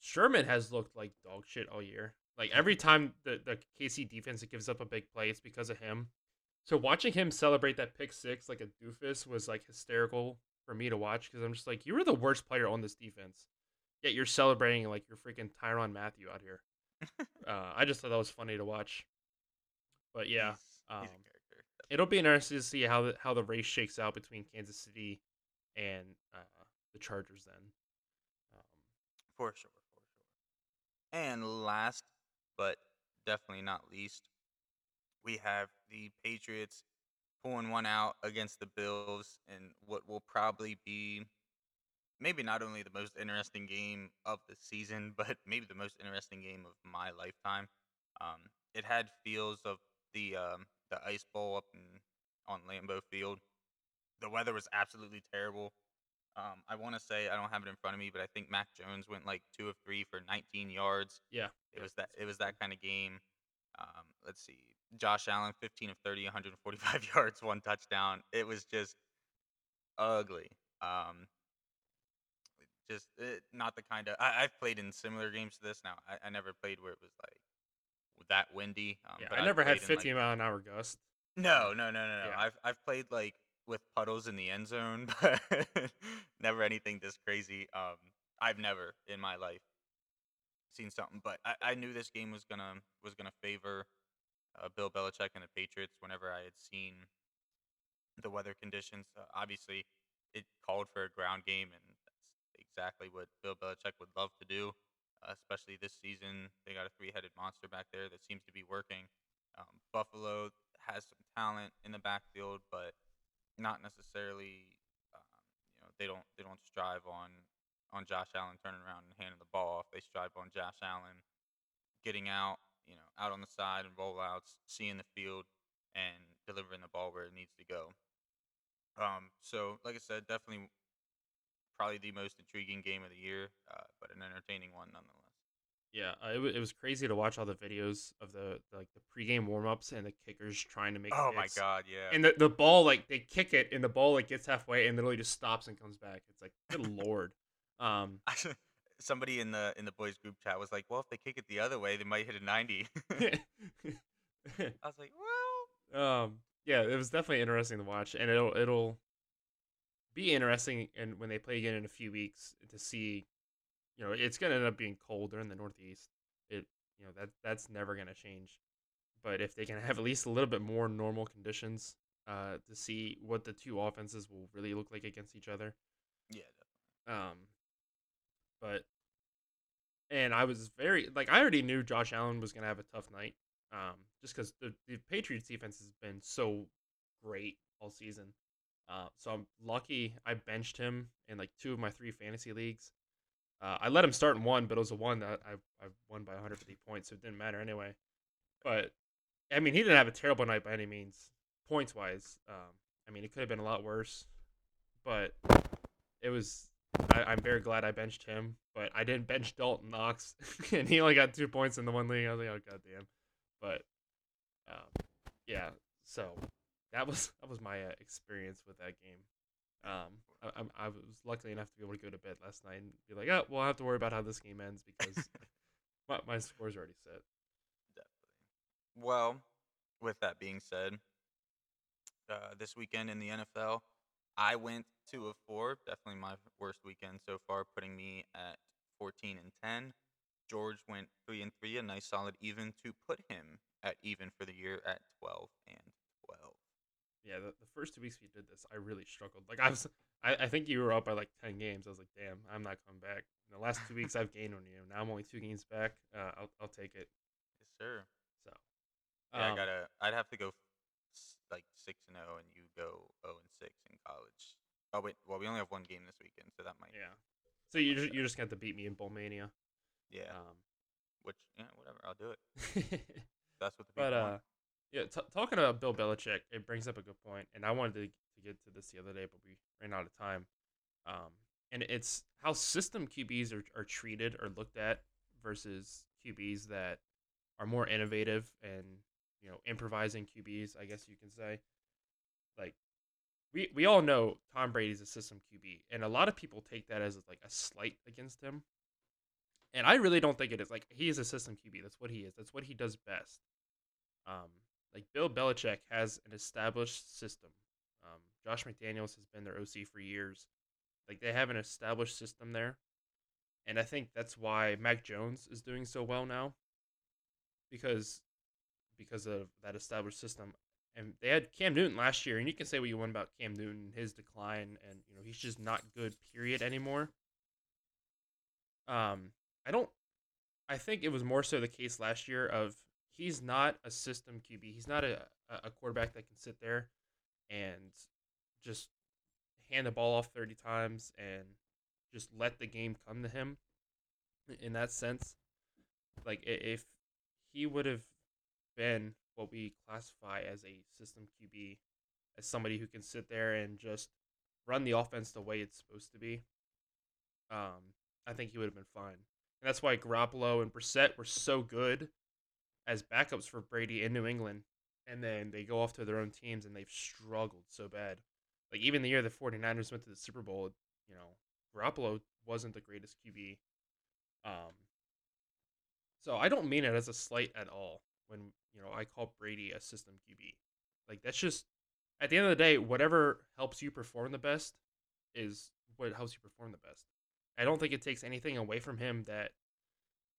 Sherman has looked like dog shit all year. Like every time the, the KC defense gives up a big play, it's because of him. So watching him celebrate that pick six like a doofus was like hysterical for me to watch because I'm just like, you were the worst player on this defense, yet you're celebrating like you're freaking Tyrann Mathieu out here. uh, I just thought that was funny to watch. But yeah, um, it'll be interesting to see how the, how the race shakes out between Kansas City and uh, the Chargers. Then, um, For sure, for sure. And last, but definitely not least, we have the Patriots pulling one out against the Bills and what will probably be maybe not only the most interesting game of the season, but maybe the most interesting game of my lifetime. Um, it had feels of the um, the Ice Bowl up in on Lambeau Field. The weather was absolutely terrible. Um, I want to say I don't have it in front of me, but I think Mac Jones went like two of three for 19 yards. yeah, It was that. It was that kind of game. Um, let's see. Josh Allen, 15 of 30, 145 yards, one touchdown. It was just ugly. Um, just eh, not the kind of. I, I've played in similar games to this. Now I, I never played where it was like that windy. Um, yeah. I I've never had played 50 like, mile an hour gust. no, no, no, no, no. Yeah. I've I've played like with puddles in the end zone, but never anything this crazy. Um, I've never in my life seen something, but I, I knew this game was gonna was gonna favor uh, Bill Belichick and the Patriots. Whenever I had seen the weather conditions, uh, obviously it called for a ground game, and that's exactly what Bill Belichick would love to do. Uh, especially this season, they got a three-headed monster back there that seems to be working. Um, Buffalo has some talent in the backfield, but not necessarily. Um, you know, they don't they don't strive on on Josh Allen turning around and handing the ball off. They strive on Josh Allen getting out, you know, out on the side and rollouts, seeing the field, and delivering the ball where it needs to go. Um, so, like I said, definitely probably the most intriguing game of the year, uh, but an entertaining one nonetheless. Yeah, uh, it, wa- it was crazy to watch all the videos of the, the like the pregame warm ups and the kickers trying to make. Oh my. God, yeah. And the, the ball like they kick it and the ball like gets halfway and literally just stops and comes back. It's like good lord. Um, Somebody in the in the boys group chat was like, "Well, if they kick it the other way, they might hit a 90." I was like, "Well, um, yeah, it was definitely interesting to watch, and it'll it'll be interesting and when they play again in a few weeks to see. You know, it's gonna end up being colder in the Northeast. It you know that that's never gonna change. But if they can have at least a little bit more normal conditions, uh, to see what the two offenses will really look like against each other. yeah, Um, but and I was very like I already knew Josh Allen was gonna have a tough night. Um, just because the, the Patriots defense has been so great all season. Uh, so I'm lucky I benched him in like two of my three fantasy leagues. Uh, I let him start in one, but it was a one that I I won by 150 points, so it didn't matter anyway. But I mean, he didn't have a terrible night by any means, points wise. Um, I mean, it could have been a lot worse, but it was. I, I'm very glad I benched him, but I didn't bench Dawson Knox, and he only got two points in the one league. I was like, oh goddamn. But um, yeah, so that was that was my uh, experience with that game. Um, I, I'm- I was lucky enough to be able to go to bed last night and be like, oh, well, I have to worry about how this game ends because my, my score's already set. Definitely. Well, with that being said, uh, this weekend in the NFL, I went two of four. Definitely my worst weekend so far, putting me at 14 and 10. George went three and three, a nice solid even to put him at even for the year at 12 and 12. Yeah, the, the first two weeks we did this, I really struggled. Like I was, I, I think you were up by like ten games. I was like, damn, I'm not coming back. In the last two weeks, I've gained on you. Now I'm only two games back. Uh, I'll I'll take it. Yes, sir. So, Yeah, um, I gotta. I'd have to go like six and zero, and you go zero and six in college. Oh wait, well we only have one game this weekend, so that might. yeah. So you just you just got to beat me in Bowl Mania. Yeah. Um, Which yeah, whatever. I'll do it. That's what the people but uh, want. yeah, t- talking about Bill Belichick, it brings up a good point, and I wanted to, to get to this the other day, but we ran out of time. Um, and it's how system QBs are, are treated or looked at versus QBs that are more innovative and you know improvising QBs, I guess you can say. Like we we all know Tom Brady's a system QB, and a lot of people take that as like a slight against him. And I really don't think it is. Like he is a system QB. That's what he is. That's what he does best. Um, like Bill Belichick has an established system. Um, Josh McDaniels has been their OC for years. Like they have an established system there, and I think that's why Mac Jones is doing so well now. Because, because of that established system, and they had Cam Newton last year, and you can say what you want about Cam Newton, his decline, and you know he's just not good. Period anymore. Um, I don't. I think it was more so the case last year of he's not a system QB. He's not a a quarterback that can sit there and just hand the ball off 30 times and just let the game come to him in that sense. Like if he would have been what we classify as a system QB, as somebody who can sit there and just run the offense the way it's supposed to be, um, I think he would have been fine. And that's why Garoppolo and Brissett were so good as backups for Brady in New England. And then they go off to their own teams and they've struggled so bad. Like even the year the 49ers went to the Super Bowl, you know, Garoppolo wasn't the greatest QB. Um so I don't mean it as a slight at all when, you know, I call Brady a system QB. Like that's just at the end of the day, whatever helps you perform the best is what helps you perform the best. I don't think it takes anything away from him that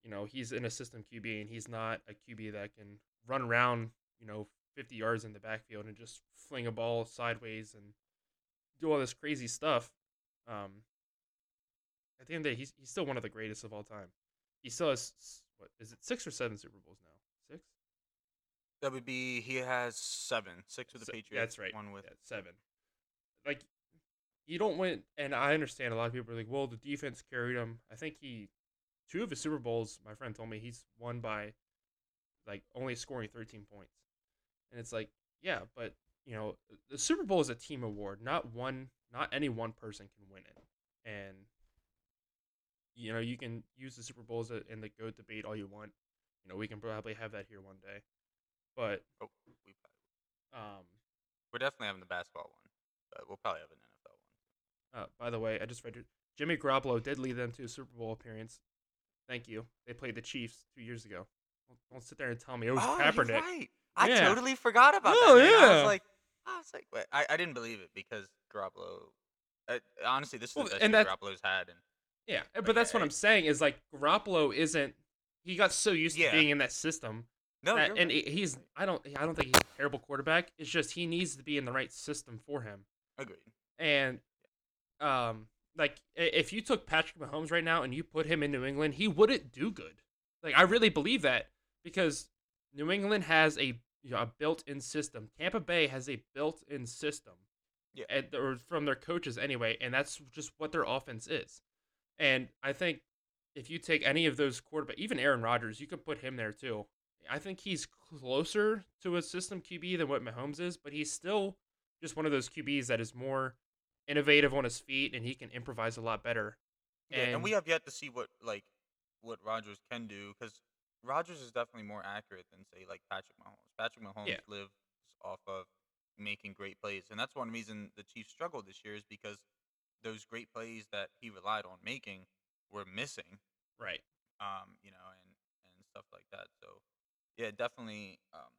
you know he's in a system QB and he's not a QB that can run around you know 50 yards in the backfield and just fling a ball sideways and do all this crazy stuff. Um, at the end of the day, he's he's still one of the greatest of all time. He still has what is it six or seven Super Bowls now? That would be he has seven, six with the Patriots, That's right. one with yeah, seven. Like you don't win, and I understand a lot of people are like, "Well, the defense carried him." I think he two of his Super Bowls. My friend told me he's won by like only scoring thirteen points, and it's like, yeah, but you know, the Super Bowl is a team award. Not one, not any one person can win it, and you know, you can use the Super Bowls in the goat debate all you want. You know, we can probably have that here one day, but oh, we probably, um. we're definitely having the basketball one, but we'll probably have an NFL one. Uh, by the way, I just read. Jimmy Garoppolo did lead them to a Super Bowl appearance. Thank you. They played the Chiefs two years ago. Don't, don't sit there and tell me it was oh, Kaepernick. you're right. I Yeah. totally forgot about Oh, that. man. I yeah. was like, I was like, wait, I, I didn't believe it because Garoppolo. Uh, honestly, this is Well, the best and that- Garoppolo's had, and Yeah, but But that's yeah, what I'm saying is like Garoppolo isn't. He got so used Yeah. to being in that system, no, and right. he's. I don't. I don't think he's a terrible quarterback. It's just he needs to be in the right system for him. agreed. And, um, like if you took Patrick Mahomes right now and you put him in New England, he wouldn't do good. Like I really believe that because New England has a, you know, a built-in system. Tampa Bay has a built-in system. Yeah. And, or from their coaches anyway, and that's just what their offense is. And I think if you take any of those quarterback, even Aaron Rodgers, you could put him there too. I think he's closer to a system QB than what Mahomes is, but he's still just one of those QBs that is more innovative on his feet and he can improvise a lot better. Yeah, and, And- we have yet to see what like what Rodgers can do because Rodgers is definitely more accurate than say like Patrick Mahomes. Patrick Mahomes Yeah. lives off of making great plays, and that's one reason the Chiefs struggled this year is because those great plays that he relied on making were missing. Right. Um, you know, and and stuff like that. So, yeah, definitely. Um,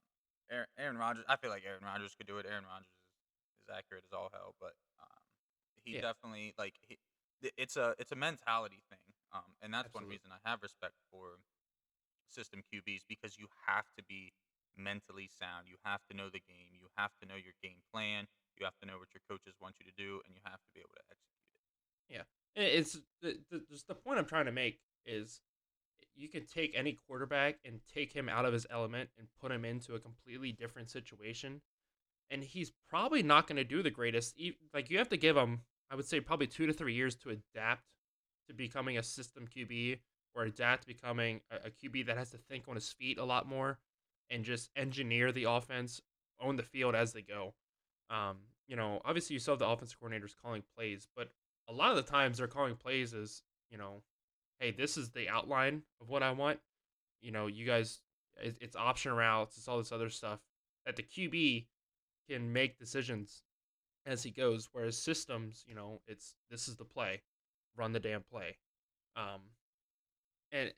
Aaron, Aaron Rodgers. I feel like Aaron Rodgers could do it. Aaron Rodgers is, is accurate as all hell, but um, he Yeah. definitely like he, it's a it's a mentality thing. Um, and that's one reason I have respect for system QBs because you have to be mentally sound. You have to know the game. You have to know your game plan. You have to know what your coaches want you to do, and you have to be able to execute it. Yeah, It's the, the just the point I'm trying to make is you can take any quarterback and take him out of his element and put him into a completely different situation, and he's probably not going to do the greatest. Like you have to give him, I would say, probably two to three years to adapt to becoming a system QB or adapt to becoming a, a QB that has to think on his feet a lot more and just engineer the offense, own the field as they go. Um, you know, obviously you still have the offensive coordinators calling plays, but a lot of the times they're calling plays as, you know, hey, this is the outline of what I want. You know, you guys, it, it's option routes, it's all this other stuff that the QB can make decisions as he goes. Whereas systems, you know, it's this is the play, run the damn play. Um, and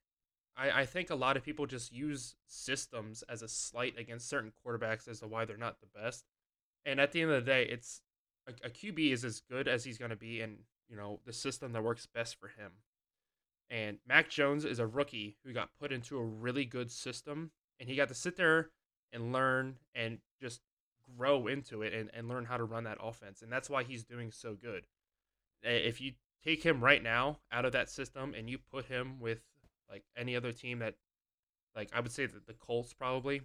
I, I think a lot of people just use systems as a slight against certain quarterbacks as to why they're not the best. And at the end of the day, it's a, a QB is as good as he's going to be in you know the system that works best for him. And Mac Jones is a rookie who got put into a really good system, and he got to sit there and learn and just grow into it and, and learn how to run that offense. And that's why he's doing so good. If you take him right now out of that system and you put him with like any other team that, like I would say that the Colts probably,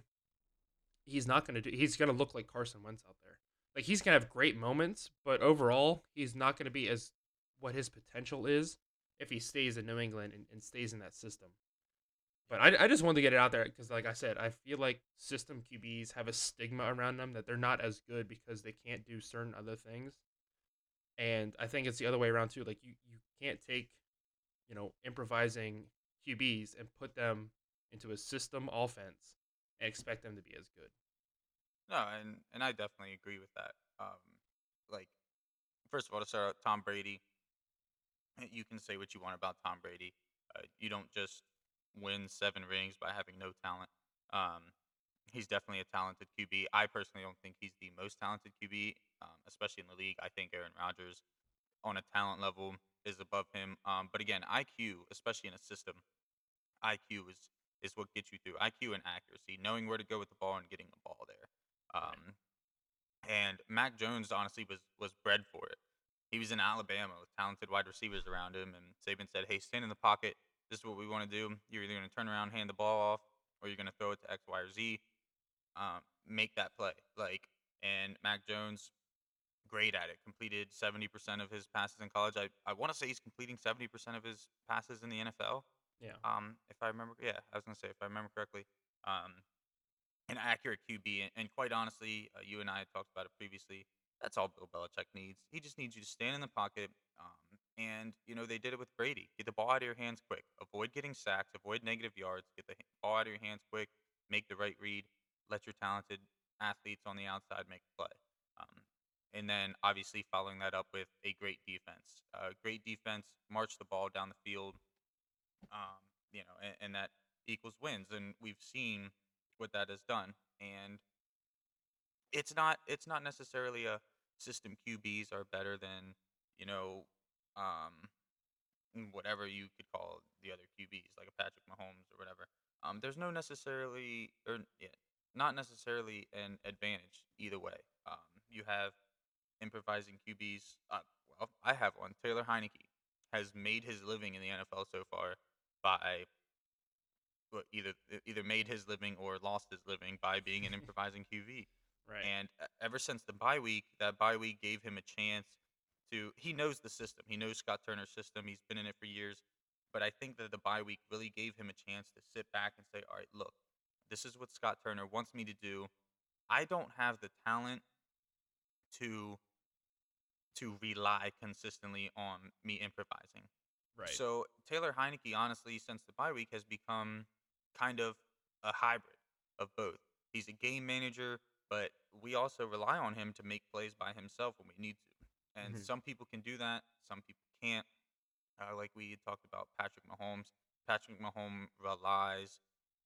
he's not going to do. He's going to look like Carson Wentz out there. Like he's going to have great moments, but overall, he's not going to be as what his potential is if he stays in New England and, and stays in that system. But I, I just wanted to get it out there because, like I said, I feel like system QBs have a stigma around them that they're not as good because they can't do certain other things. And I think it's the other way around too. Like you, you can't take, you know, improvising QBs and put them into a system offense and expect them to be as good. No, and and I definitely agree with that. Um, like, first of all, to start out, Tom Brady. Uh, You can say what you want about Tom Brady. Uh, you don't just win seven rings by having no talent. Um, he's definitely a talented QB. I personally don't think he's the most talented QB, um, especially in the league. I think Aaron Rodgers, on a talent level, is above him. Um, but again, IQ, especially in a system, IQ is is what gets you through. IQ and accuracy, knowing where to go with the ball and getting the ball there. Um, and Mac Jones honestly was was bred for it. He was in Alabama with talented wide receivers around him, and Saban said, "Hey, stand in the pocket. This is what we want to do. You're either going to turn around, hand the ball off, or you're going to throw it to X, Y, or Z. Um, make that play." Like, and Mac Jones, great at it. Completed 70% of his passes in college. I, I want to say he's completing 70% of his passes in the NFL. Yeah. Um, if I remember, yeah, I was gonna say if I remember correctly, um, an accurate QB, and, and quite honestly, uh, you and I had talked about it previously. That's all Bill Belichick needs. He just needs you to stand in the pocket, um, and you know they did it with Brady. Get the ball out of your hands quick. Avoid getting sacks. Avoid negative yards. Get the ball out of your hands quick. Make the right read. Let your talented athletes on the outside make play. Um, and then obviously following that up with a great defense. Uh, great defense, march the ball down the field, um, you know, and, and that equals wins. And we've seen what that has done. And it's not it's not necessarily a system QBs are better than you know um, whatever you could call the other QBs like a Patrick Mahomes or whatever. Um, there's no necessarily or yeah, not necessarily an advantage either way. Um, you have improvising QBs. Uh, well, I have one. Taylor Heinicke has made his living in the NFL so far by well, either either made his living or lost his living by being an improvising QB. Right. And uh, ever since the bye week, that bye week gave him a chance to. He knows the system. He knows Scott Turner's system. He's been in it for years. But I think that the bye week really gave him a chance to sit back and say, "All right, look, this is what Scott Turner wants me to do. I don't have the talent to to rely consistently on me improvising. right. So Taylor Heinicke, honestly, since the bye week, has become kind of a hybrid of both. He's a game manager, but we also rely on him to make plays by himself when we need to. And Mhm. some people can do that, some people can't. Uh, like we talked about Patrick Mahomes. Patrick Mahomes relies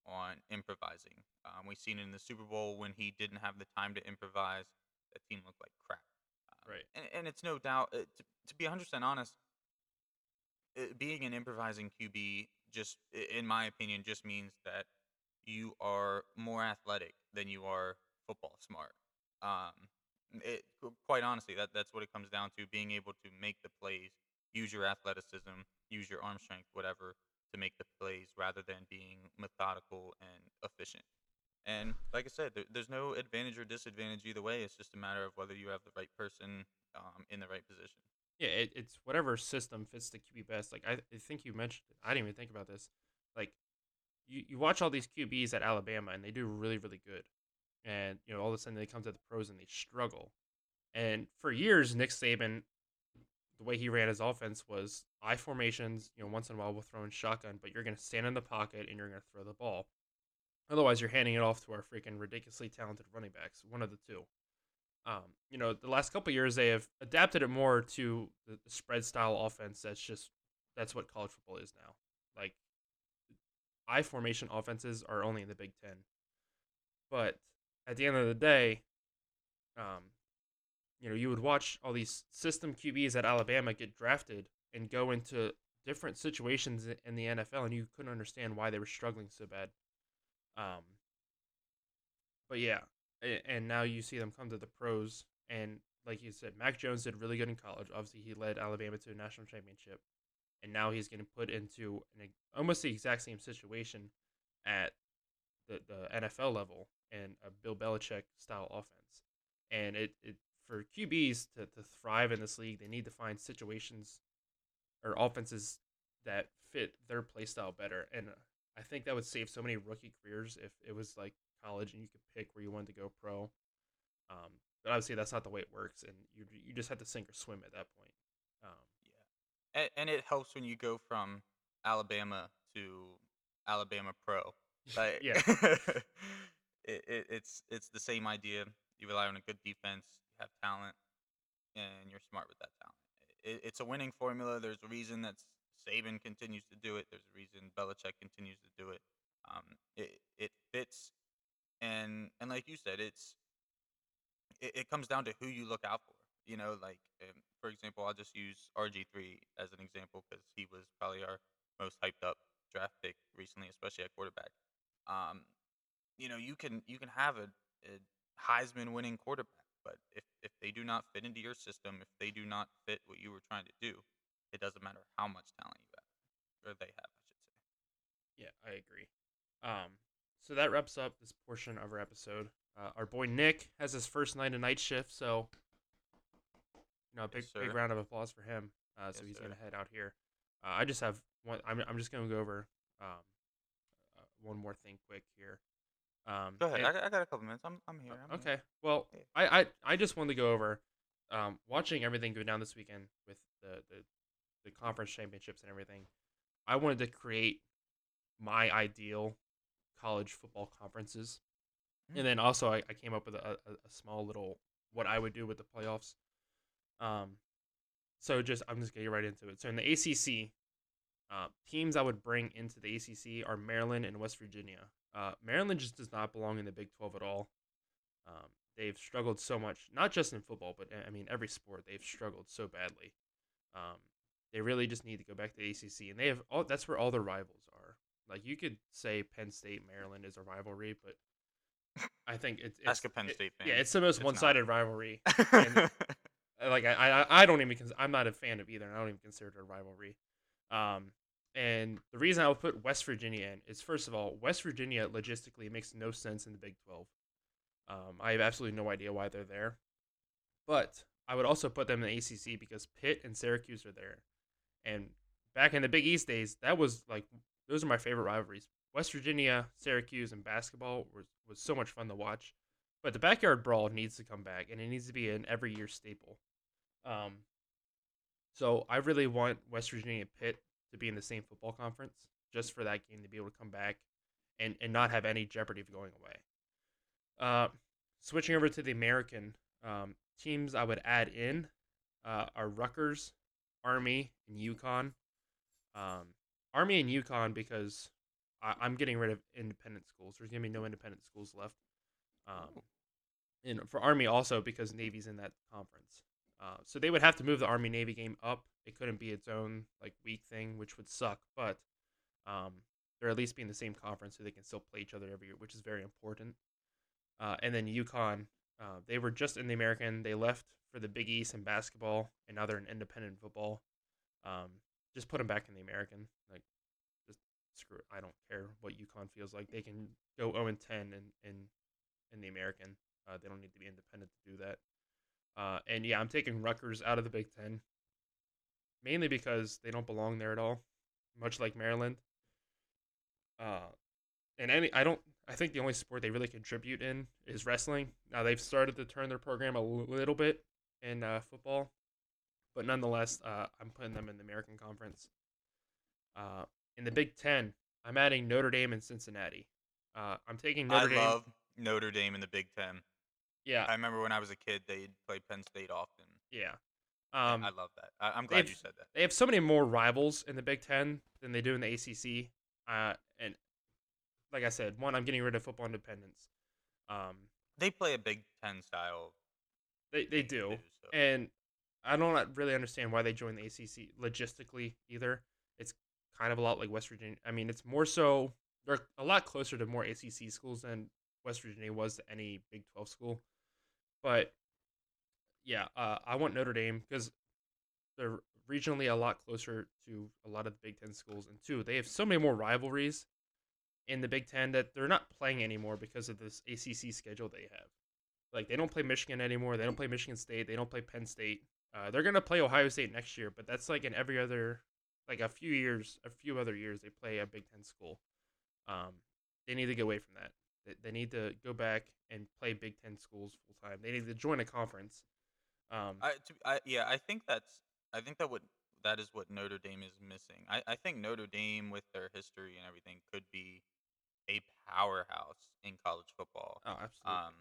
on improvising. Um, we've seen it in the Super Bowl when he didn't have the time to improvise. That team looked like crap. Um, Right. And, and it's no doubt, uh, to, to be 100% honest, uh, being an improvising QB just, in my opinion, just means that you are more athletic than you are football smart. Um, it quite honestly, that that's what it comes down to: being able to make the plays, use your athleticism, use your arm strength, whatever, to make the plays, rather than being methodical and efficient. And like I said, there, there's no advantage or disadvantage either way. It's just a matter of whether you have the right person um, in the right position. Yeah, it, it's whatever system fits the QB best. Like I, I think you mentioned, it. I didn't even think about this. Like you, you watch all these QBs at Alabama and they do really, really good, and you know all of a sudden they come to the pros and they struggle. And for years, Nick Saban, the way he ran his offense was I formations. You know, once in a while we'll throw in shotgun, but you're going to stand in the pocket and you're going to throw the ball. Otherwise, you're handing it off to our freaking ridiculously talented running backs, one of the two. Um, you know, the last couple years they have adapted it more to the, spread style offense. That's just that's what college football is now. Like, I formation offenses are only in the Big Ten, but at the end of the day, um, you know, you would watch all these system QBs at Alabama get drafted and go into different situations in the NFL, and you couldn't understand why they were struggling so bad. Um, but yeah, and now you see them come to the pros, and like you said, Mac Jones did really good in college. Obviously, he led Alabama to a national championship, and now he's getting put into an, almost the exact same situation at the, the NFL level and a Bill Belichick style offense. And it, it for QBs to, to thrive in this league, they need to find situations or offenses that fit their play style better. And uh, I think that would save so many rookie careers if it was like college and you could pick where you wanted to go pro. Um, but obviously that's not the way it works, and you you just have to sink or swim at that point. Um, Yeah, and, and it helps when you go from Alabama to Alabama Pro. Like, Yeah. it, it, it's it's the same idea. You rely on a good defense, you have talent, and you're smart with that talent. It, it's a winning formula. There's a reason that Saban continues to do it. There's a reason Belichick continues to do it. Um, it it fits, and and like you said, it's it, it comes down to who you look out for. You know, like um, for example, I'll just use RG three as an example because he was probably our most hyped up draft pick recently, especially at quarterback. Um, you know, you can you can have a, a Heisman winning quarterback, but if if they do not fit into your system, if they do not fit what you were trying to do, it doesn't matter how much talent you have or they have, I should say. Yeah, I agree. Um, so that wraps up this portion of our episode. Uh, our boy Nick has his first night of night shift, so you know, a big Yes, big round of applause for him. Uh, so Yes, he's sir. gonna head out here. Uh, I just have one. I'm I'm just gonna go over um, uh, one more thing quick here. Um, Go ahead. and- I, got- I got a couple minutes. I'm I'm here. I'm here. Okay. Well, Yeah. I, I I just wanted to go over um, watching everything go down this weekend with the, the the conference championships and everything. I wanted to create my ideal college football conferences, Mm. and then also I, I came up with a, a, a small little what I would do with the playoffs. Um, so just I'm just gonna get right into it. So in the ACC, uh, teams I would bring into the ACC are Maryland and West Virginia. Uh, Maryland just does not belong in the Big 12 at all. Um, they've struggled so much, not just in football, but I mean every sport. They've struggled so badly. Um, they really just need to go back to the ACC, and they have all. That's where all their rivals are. Like you could say Penn State, Maryland is a rivalry, but I think it's, it's Ask a Penn it- State fan. Yeah, it's the most It's one-sided rivalry. and- like I, I, I don't even. Cons- I'm not a fan of either. and I don't even consider it a rivalry. Um, and the reason I would put West Virginia in is first of all, West Virginia logistically makes no sense in the Big 12. Um, I have absolutely no idea why they're there, but I would also put them in the ACC because Pitt and Syracuse are there, and back in the Big East days, that was like those are my favorite rivalries. West Virginia, Syracuse, and basketball was was so much fun to watch. But the backyard brawl needs to come back, and it needs to be an every year staple. Um, so I really want West Virginia Pitt to be in the same football conference, just for that game to be able to come back, and and not have any jeopardy of going away. Uh, switching over to the American um, teams, I would add in uh, are Rutgers, Army, and UConn. Um, Army and UConn because I, I'm getting rid of independent schools. There's gonna be no independent schools left. Um, and for Army also because Navy's in that conference. Uh, so they would have to move the Army Navy game up. It couldn't be its own like week thing, which would suck. But um, they're at least be in the same conference, so they can still play each other every year, which is very important. Uh, and then UConn, uh, they were just in the American. They left for the Big East in basketball, and now they're in independent football. Um, just put them back in the American. Like, just screw it. I don't care what UConn feels like. They can go 0 and 10 in in in the American. Uh, they don't need to be independent to do that. Uh, and yeah, I'm taking Rutgers out of the Big Ten, mainly because they don't belong there at all, much like Maryland. Uh, and any, I don't. I think the only sport they really contribute in is wrestling. Now they've started to turn their program a little bit in uh, football, but nonetheless, uh, I'm putting them in the American Conference. Uh, in the Big Ten, I'm adding Notre Dame and Cincinnati. Uh, I'm taking Notre I Dame. love Notre Dame in the Big Ten. yeah, I remember when I was a kid, they'd play Penn State often. yeah. I- Um, I love that. I, I'm glad they've- you said that. they have so many more rivals in the Big Ten than they do in the ACC. Uh, and like I said, one, I'm getting rid of football independence. Um, They play a Big Ten style. they they game do, so. and I don't really understand why they joined the ACC logistically either. It's kind of a lot like West Virginia. I mean, it's more so they're a lot closer to more ACC schools than West Virginia was to any Big Twelve school. But yeah, uh, I want Notre Dame because they're regionally a lot closer to a lot of the Big Ten schools, and two, they have so many more rivalries in the Big Ten that they're not playing anymore because of this ACC schedule they have. Like they don't play Michigan anymore. They don't play Michigan State. They don't play Penn State. Uh, they're gonna play Ohio State next year, but that's like in every other, like a few years, a few other years they play a Big Ten school. Um, they need to get away from that. They, they need to go back and play Big Ten schools full time. They need to join a conference. Um, I, to, I yeah, I think that's I think that would that is what Notre Dame is missing. I, I think Notre Dame with their history and everything could be a powerhouse in college football. oh, absolutely. Um,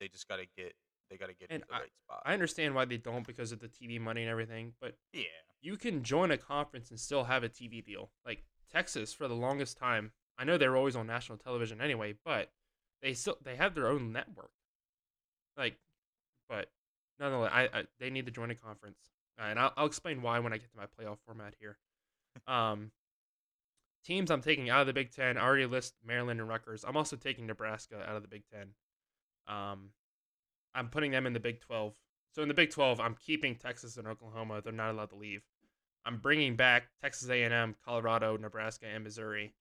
they just got to get they got to get And into the right spot. I understand why they don't because of the TV money and everything, but yeah, you can join a conference and still have a TV deal. Like Texas for the longest time. I know they were always on national television anyway, but they still they have their own network. Like, but nonetheless, I, I they need to join a conference, uh, and I'll, I'll explain why when I get to my playoff format here. Um, teams I'm taking out of the Big Ten. I already list Maryland and Rutgers. I'm also taking Nebraska out of the Big Ten. Um, I'm putting them in the Big 12. So in the Big 12, I'm keeping Texas and Oklahoma. They're not allowed to leave. I'm bringing back Texas A&M, Colorado, Nebraska, and Missouri.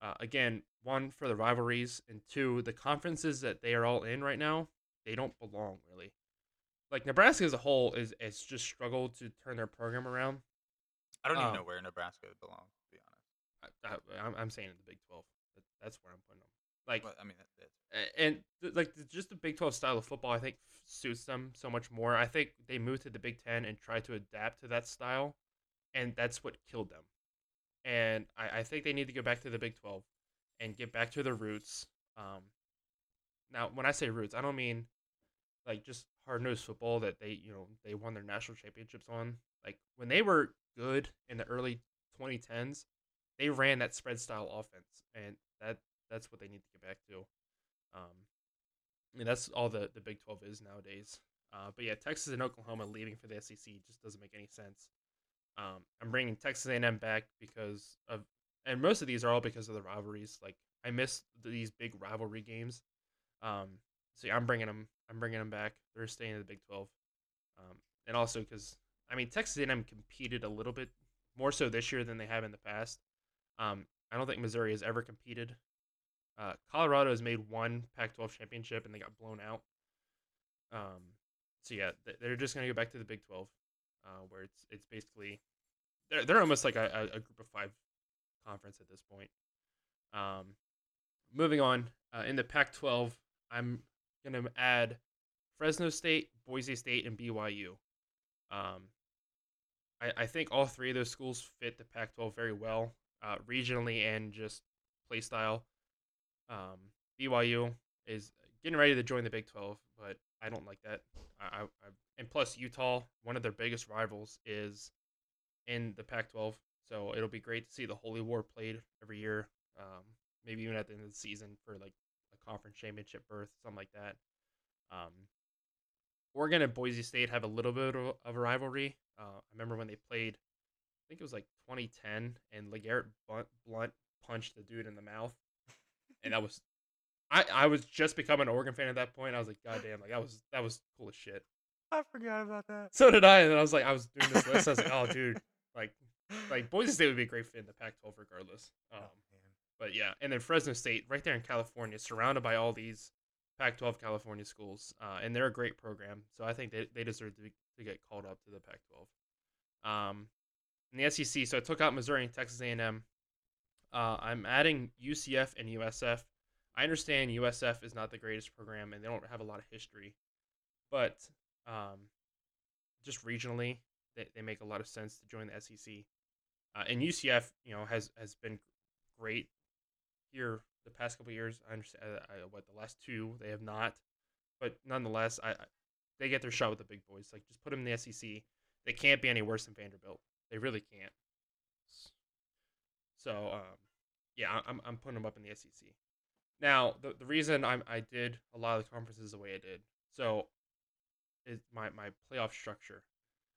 Uh, again, one for the rivalries, and two, the conferences that they are all in right now, they don't belong really. Like Nebraska as a whole is has just struggled to turn their program around. I don't even um, know where Nebraska belongs. To be honest, I, I'm saying in the Big 12. That, that's where I'm putting them. Like but I mean and th- like th- just the Big 12 style of football, I think suits them so much more. I think they moved to the Big 10 and tried to adapt to that style, and that's what killed them. And I, I think they need to go back to the Big 12 and get back to their roots. Um, now, when I say roots, I don't mean like just hard nosed football that they you know they won their national championships on. Like when they were good in the early 2010s, they ran that spread style offense, and that that's what they need to get back to. Um, I mean, that's all the, the Big 12 is nowadays. Uh, but yeah, Texas and Oklahoma leaving for the SEC just doesn't make any sense. Um, I'm bringing Texas A&M back because of, and most of these are all because of the rivalries. Like I miss these big rivalry games. Um, so yeah, I'm bringing them. I'm bringing them back. They're staying in the Big 12. Um, and also because I mean Texas A&M competed a little bit more so this year than they have in the past. Um, I don't think Missouri has ever competed uh, Colorado has made one Pac-12 championship and they got blown out. Um, so yeah, they're just gonna go back to the Big 12, uh, where it's it's basically they're they're almost like a, a, group of five conference at this point. Um, moving on uh, in the Pac-12, I'm gonna add Fresno State, Boise State, and BYU. Um, I, I think all three of those schools fit the Pac-12 very well, uh, regionally and just play style. Um, BYU is getting ready to join the Big Twelve, but I don't like that. I, I, and plus Utah, one of their biggest rivals is in the Pac-12, so it'll be great to see the Holy War played every year. Um, maybe even at the end of the season for like conference championship berth, something like that. Um, Oregon and Boise State have a little bit of, a rivalry. Uh, I remember when they played, I think it was like 2010, and LeGarrette Blount, Blount punched the dude in the mouth, and that was, I I was just becoming an Oregon fan at that point. I was like, God damn, like that was that was cool as shit. I forgot about that. So did I, and I was like, I was doing this list. I was like, oh, dude, like like Boise State would be a great fit in the Pac-12 regardless. Um, Oh, man. But yeah, and then Fresno State, right there in California, surrounded by all these Pac-12 California schools, uh, and they're a great program. So I think they, they deserve to, to get called up to the Pac-12. Um, the SEC, so I took out Missouri and Texas A&M. Uh, I'm adding UCF and USF. I understand USF is not the greatest program, and they don't have a lot of history, but um, just regionally, they, they make a lot of sense to join the SEC. Uh, and UCF, you know, has has been great here the past couple years. I understand uh, I, what the last two they have not, but nonetheless, I, I they get their shot with the big boys. Like just put them in the SEC. They can't be any worse than Vanderbilt. They really can't. So um, yeah, I'm I'm putting them up in the SEC. Now the the reason I'm I did a lot of the conferences the way I did. So is my my playoff structure.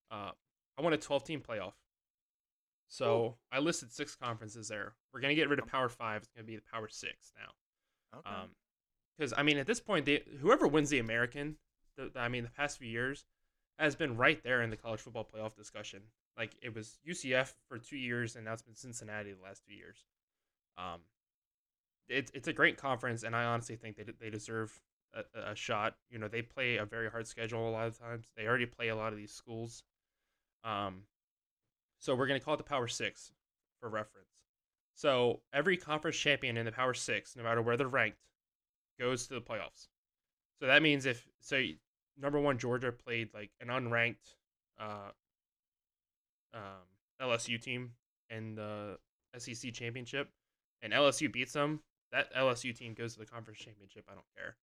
Uh, I want a 12 team playoff. So I listed six conferences there. We're gonna get rid of Power Five. It's gonna be the Power Six now. Okay. Um, because I mean, at this point, they, whoever wins the American, the- I mean, the past few years, has been right there in the college football playoff discussion. Like it was UCF for two years, and now it's been Cincinnati the last two years. Um, it's it's a great conference, and I honestly think they they deserve a, a shot. You know, they play a very hard schedule a lot of times. They already play a lot of these schools. Um, so we're gonna call it the Power Six for reference. So every conference champion in the Power Six, no matter where they're ranked, goes to the playoffs. So that means if so, number one Georgia played like an unranked uh, um, LSU team in the SEC championship, and LSU beats them, that LSU team goes to the conference championship. I don't care.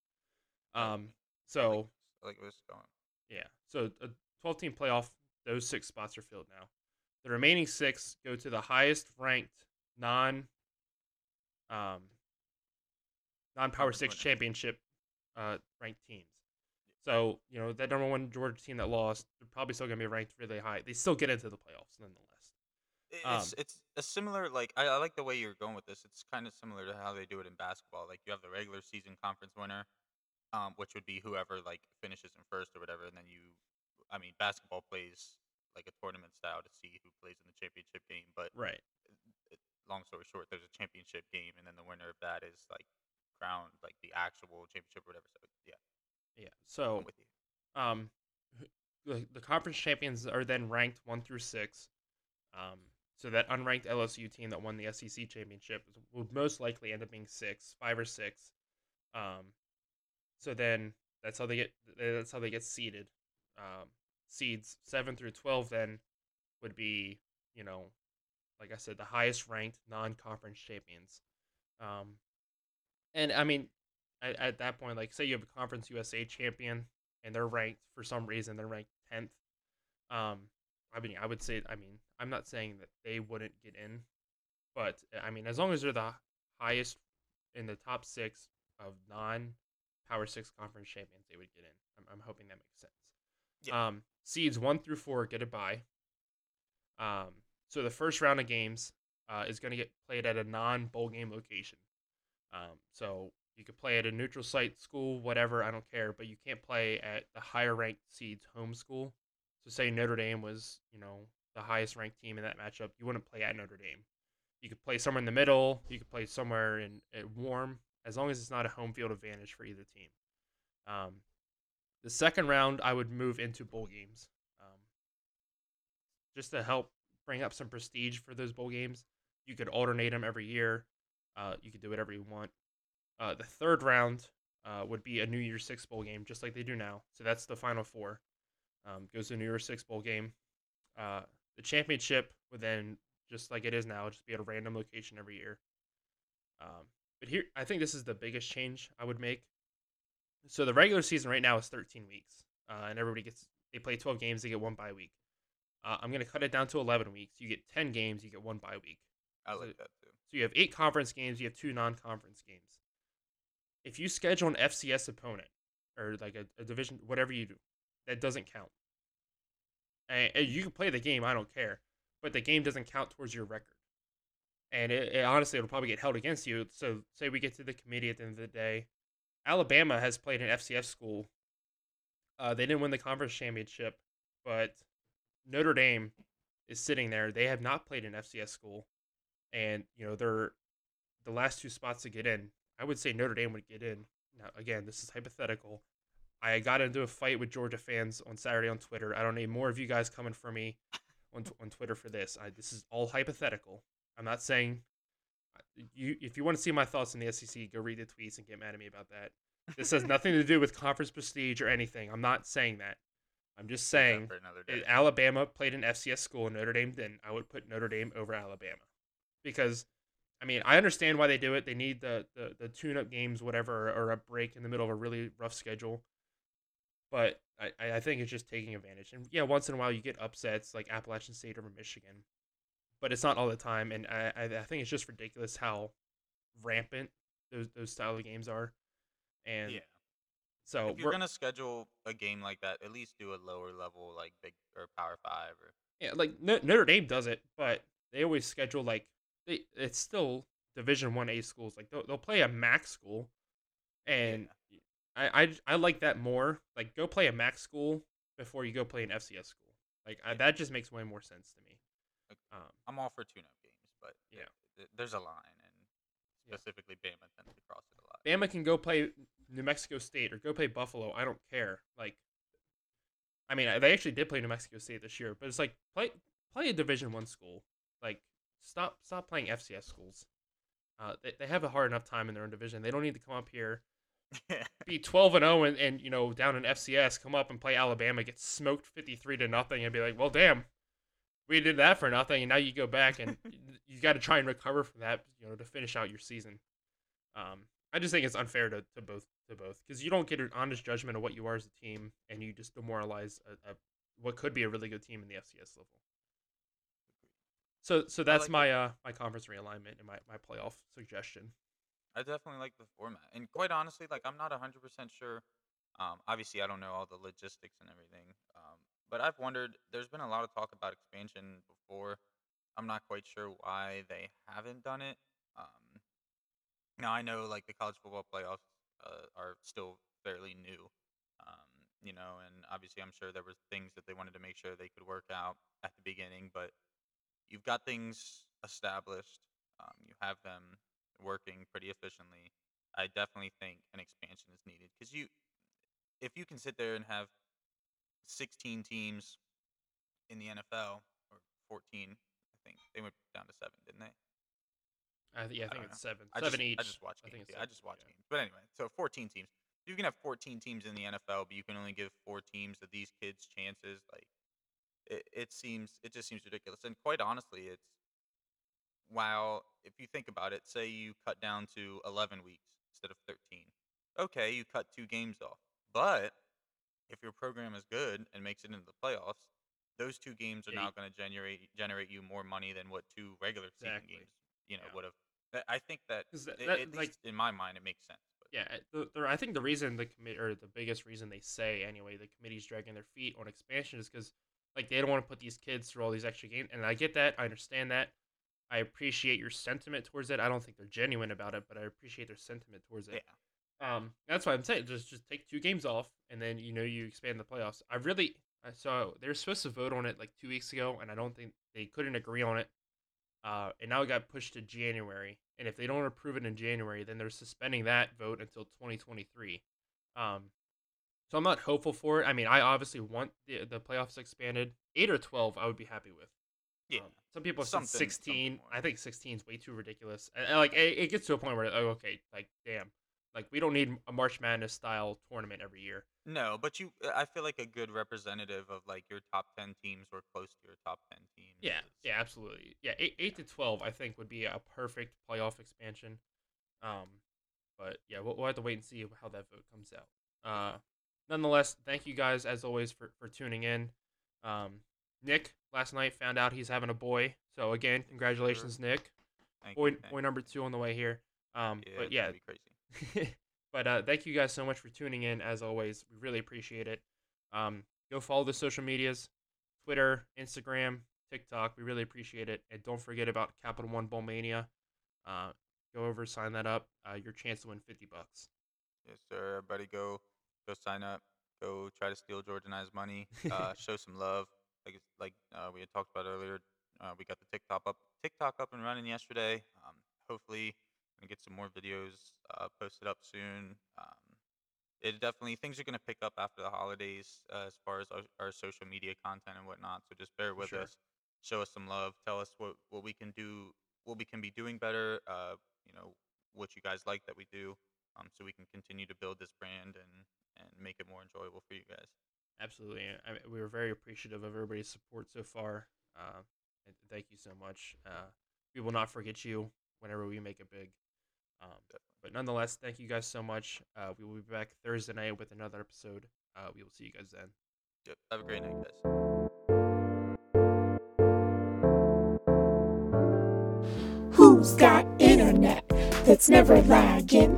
Um, I like so. I like where this is going. yeah, so a 12 team playoff, those six spots are filled now. The remaining six go to the highest ranked non um non power six championship uh ranked teams. So, you know, that number one Georgia team that lost, they're probably still gonna be ranked really high. They still get into the playoffs nonetheless. I- It's Um, it's a similar like I, I like the way you're going with this. It's kind of similar to how they do it in basketball. Like you have the regular season conference winner, um, which would be whoever like finishes in first or whatever, and then you, I mean, basketball plays like a tournament style to see who plays in the championship game. But Right. long story short, there's a championship game, and then the winner of that is like crowned like the actual championship or whatever. So yeah, Yeah. So I'm with you. um the, the conference champions are then ranked one through six um so that unranked lsu team that won the sec championship would most likely end up being six five or six um so then that's how they get that's how they get seeded um seeds 7 through 12 then would be you know like i said the highest ranked non-conference champions um and i mean at, at that point, like say you have a Conference USA champion and they're ranked for some reason, they're ranked tenth. Um, I mean, I would say, I mean, I'm not saying that they wouldn't get in, but I mean, as long as they're the highest in the top six of non-Power Six conference champions, they would get in. I'm, I'm hoping that makes sense. Yeah. Um, seeds one through four get a bye. Um, so the first round of games uh, is going to get played at a non-bowl game location. Um, so you could play at a neutral site school, whatever, I don't care, but you can't play at the higher ranked seeds home school. So say Notre Dame was, you know, the highest ranked team in that matchup, you wouldn't play at Notre Dame. You could play somewhere in the middle, you could play somewhere in warm, as long as it's not a home field advantage for either team. Um, the second round, I would move into bowl games, um, just to help bring up some prestige for those bowl games. You could alternate them every year. Uh, you could do whatever you want. Uh, the third round uh, would be a New Year's Six bowl game, just like they do now. So that's the final four. Um, goes to New Year's Six bowl game. Uh, the championship would then, just like it is now, just be at a random location every year. Um, but here, I think this is the biggest change I would make. So the regular season right now is 13 weeks, uh, and everybody gets they play 12 games, they get one bye week. Uh, I'm gonna cut it down to 11 weeks. You get 10 games, you get one bye week. I So- like that too. So you have eight conference games, you have two non-conference games. If you schedule an FCS opponent or like a, a division, whatever you do, that doesn't count. And, and you can play the game, I don't care, but the game doesn't count towards your record. And it, it honestly, it'll probably get held against you. So say we get to the committee at the end of the day, Alabama has played an FCS school. Uh, they didn't win the conference championship, but Notre Dame is sitting there. They have not played an FCS school and you know they're the last two spots to get in. I would say Notre Dame would get in. Now again, this is hypothetical. I got into a fight with Georgia fans on Saturday on Twitter. I don't need more of you guys coming for me on on Twitter for this. I, this is all hypothetical. I'm not saying you. If you want to see my thoughts on the SEC, go read the tweets and get mad at me about that. This has nothing to do with conference prestige or anything. I'm not saying that. I'm just saying if. Alabama played an FCS school and Notre Dame didn't, I would put Notre Dame over Alabama because, I mean, I understand why they do it. They need the the, the tune up games, whatever, or a break in the middle of a really rough schedule. But I, I think it's just taking advantage. And yeah, once in a while you get upsets like Appalachian State over Michigan, but it's not all the time. And I, I, think it's just ridiculous how rampant those those style of games are. And yeah. so if you're gonna schedule a game like that, at least do a lower level, like big or Power Five, or Yeah, like No- Notre Dame does it, but they always schedule like they, it's still Division One A schools. Like they'll, they'll play a MAC school, and I, I I like that more. Like go play a MAC school before you go play an FCS school. Like I, that just makes way more sense to me. Um, I'm all for tune-up games, but Yeah. th- th- there's a line, and Yeah. specifically Bama tends to cross it a lot. Bama can go play New Mexico State or go play Buffalo. I don't care. Like, I mean, they actually did play New Mexico State this year, but it's like play play a Division One school. Like, stop stop playing FCS schools. Uh, they, they have a hard enough time in their own division. They don't need to come up here, be twelve and zero, and and you know down in FCS, come up and play Alabama, get smoked fifty three to nothing, and be like, well, damn, we did that for nothing, and now you go back and you got to try and recover from that, you know, to finish out your season. Um, I just think it's unfair to, to both to both because you don't get an honest judgment of what you are as a team, and you just demoralize a, a what could be a really good team in the FCS level. So so that's like my uh my conference realignment and my, my playoff suggestion. I definitely like the format, and quite honestly, like I'm not 100% sure. Um, obviously, I don't know all the logistics and everything, um, but I've wondered. There's been a lot of talk about expansion before. I'm not quite sure why they haven't done it. Um, now I know like the college football playoffs uh, are still fairly new, um, you know, and obviously I'm sure there were things that they wanted to make sure they could work out at the beginning, but you've got things established. Um, you have them working pretty efficiently. I definitely think an expansion is needed because you, if you can sit there and have 16 teams in the NFL or 14, I think they went down to seven, didn't they? I th- yeah, I I think it's seven, I seven just, each. I just watch I think games. yeah, I just watch yeah. games. But anyway, so 14 teams. You can have 14 teams in the NFL, but you can only give four teams of these kids chances. Like, it, it seems, it just seems ridiculous. And quite honestly, it's while if you think about it, say you cut down to 11 weeks instead of 13. Okay, you cut two games off. But if your program is good and makes it into the playoffs, those two games are Yeah, now going to generate generate you more money than what two regular season Exactly. games, you know, Yeah. would have. I think that that- that, at like- least in my mind, it makes sense. But Yeah, uh, the, the, I think the reason the committee or the biggest reason they say anyway the committee's dragging their feet on expansion is because like they don't want to put these kids through all these extra games, and I get that, I understand that, I appreciate your sentiment towards it. I don't think they're genuine about it, but I appreciate their sentiment towards it. yeah, it. Um, that's why I'm saying just just take two games off, and then you know you expand the playoffs. I really I saw they were supposed to vote on it like two weeks ago, and I don't think they couldn't agree on it. Uh, and now it got pushed to January. And if they don't approve it in January, then they're suspending that vote until 2023. Um, so I'm not hopeful for it. I mean, I obviously want the the playoffs expanded. Eight or 12, I would be happy with. yeah. Um, some people have said 16. more. I think 16 is way too ridiculous. And, and, like it, it gets to a point where oh, okay, like damn, like we don't need a March Madness style tournament every year. No, but you, I feel like a good representative of like your top 10 teams or close to your top 10 teams. Yeah, is- yeah, absolutely. Yeah, eight, eight to 12, I think would be a perfect playoff expansion. Um, but yeah, we'll, we'll have to wait and see how that vote comes out. Uh, nonetheless, thank you guys as always for for tuning in. Um, Nick last night found out he's having a boy, so again, congratulations, Nick. Thank Boy, you, boy number two on the way here. Um, Yeah, but yeah, be crazy. but uh, thank you guys so much for tuning in. As always, we really appreciate it. Um, go follow the social medias, Twitter, Instagram, TikTok. We really appreciate it. And don't forget about Capital One Bowl Mania. Uh, go over, sign that up. Uh, your chance to win fifty bucks. Yes, sir. Everybody go go sign up. Go try to steal George and I's money. Uh, show some love. Like like uh, we had talked about earlier. Uh, we got the TikTok up TikTok up and running yesterday. Um, hopefully, gonna get some more videos uh, posted up soon. Um, it definitely things are gonna pick up after the holidays uh, as far as our, our social media content and whatnot. So just bear with Sure. us. Show us some love. Tell us what what we can do. What we can be doing better. Uh, you know what you guys like that we do um, so we can continue to build this brand and and make it more enjoyable for you guys. Absolutely. I mean, we were very appreciative of everybody's support so far. Uh, thank you so much. Uh, we will not forget you whenever we make it big. Um, but nonetheless, thank you guys so much. Uh, we will be back Thursday night with another episode. Uh, we will see you guys then. Yep. Have a great night, guys. Who's got internet that's never lagging?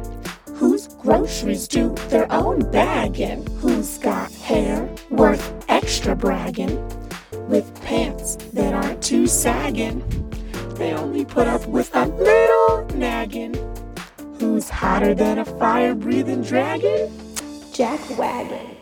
Whose groceries do their own bagging? Who's got hair worth extra bragging? With pants that aren't too sagging? They only put up with a little nagging. Who's hotter than a fire breathing dragon? Jack Wagon.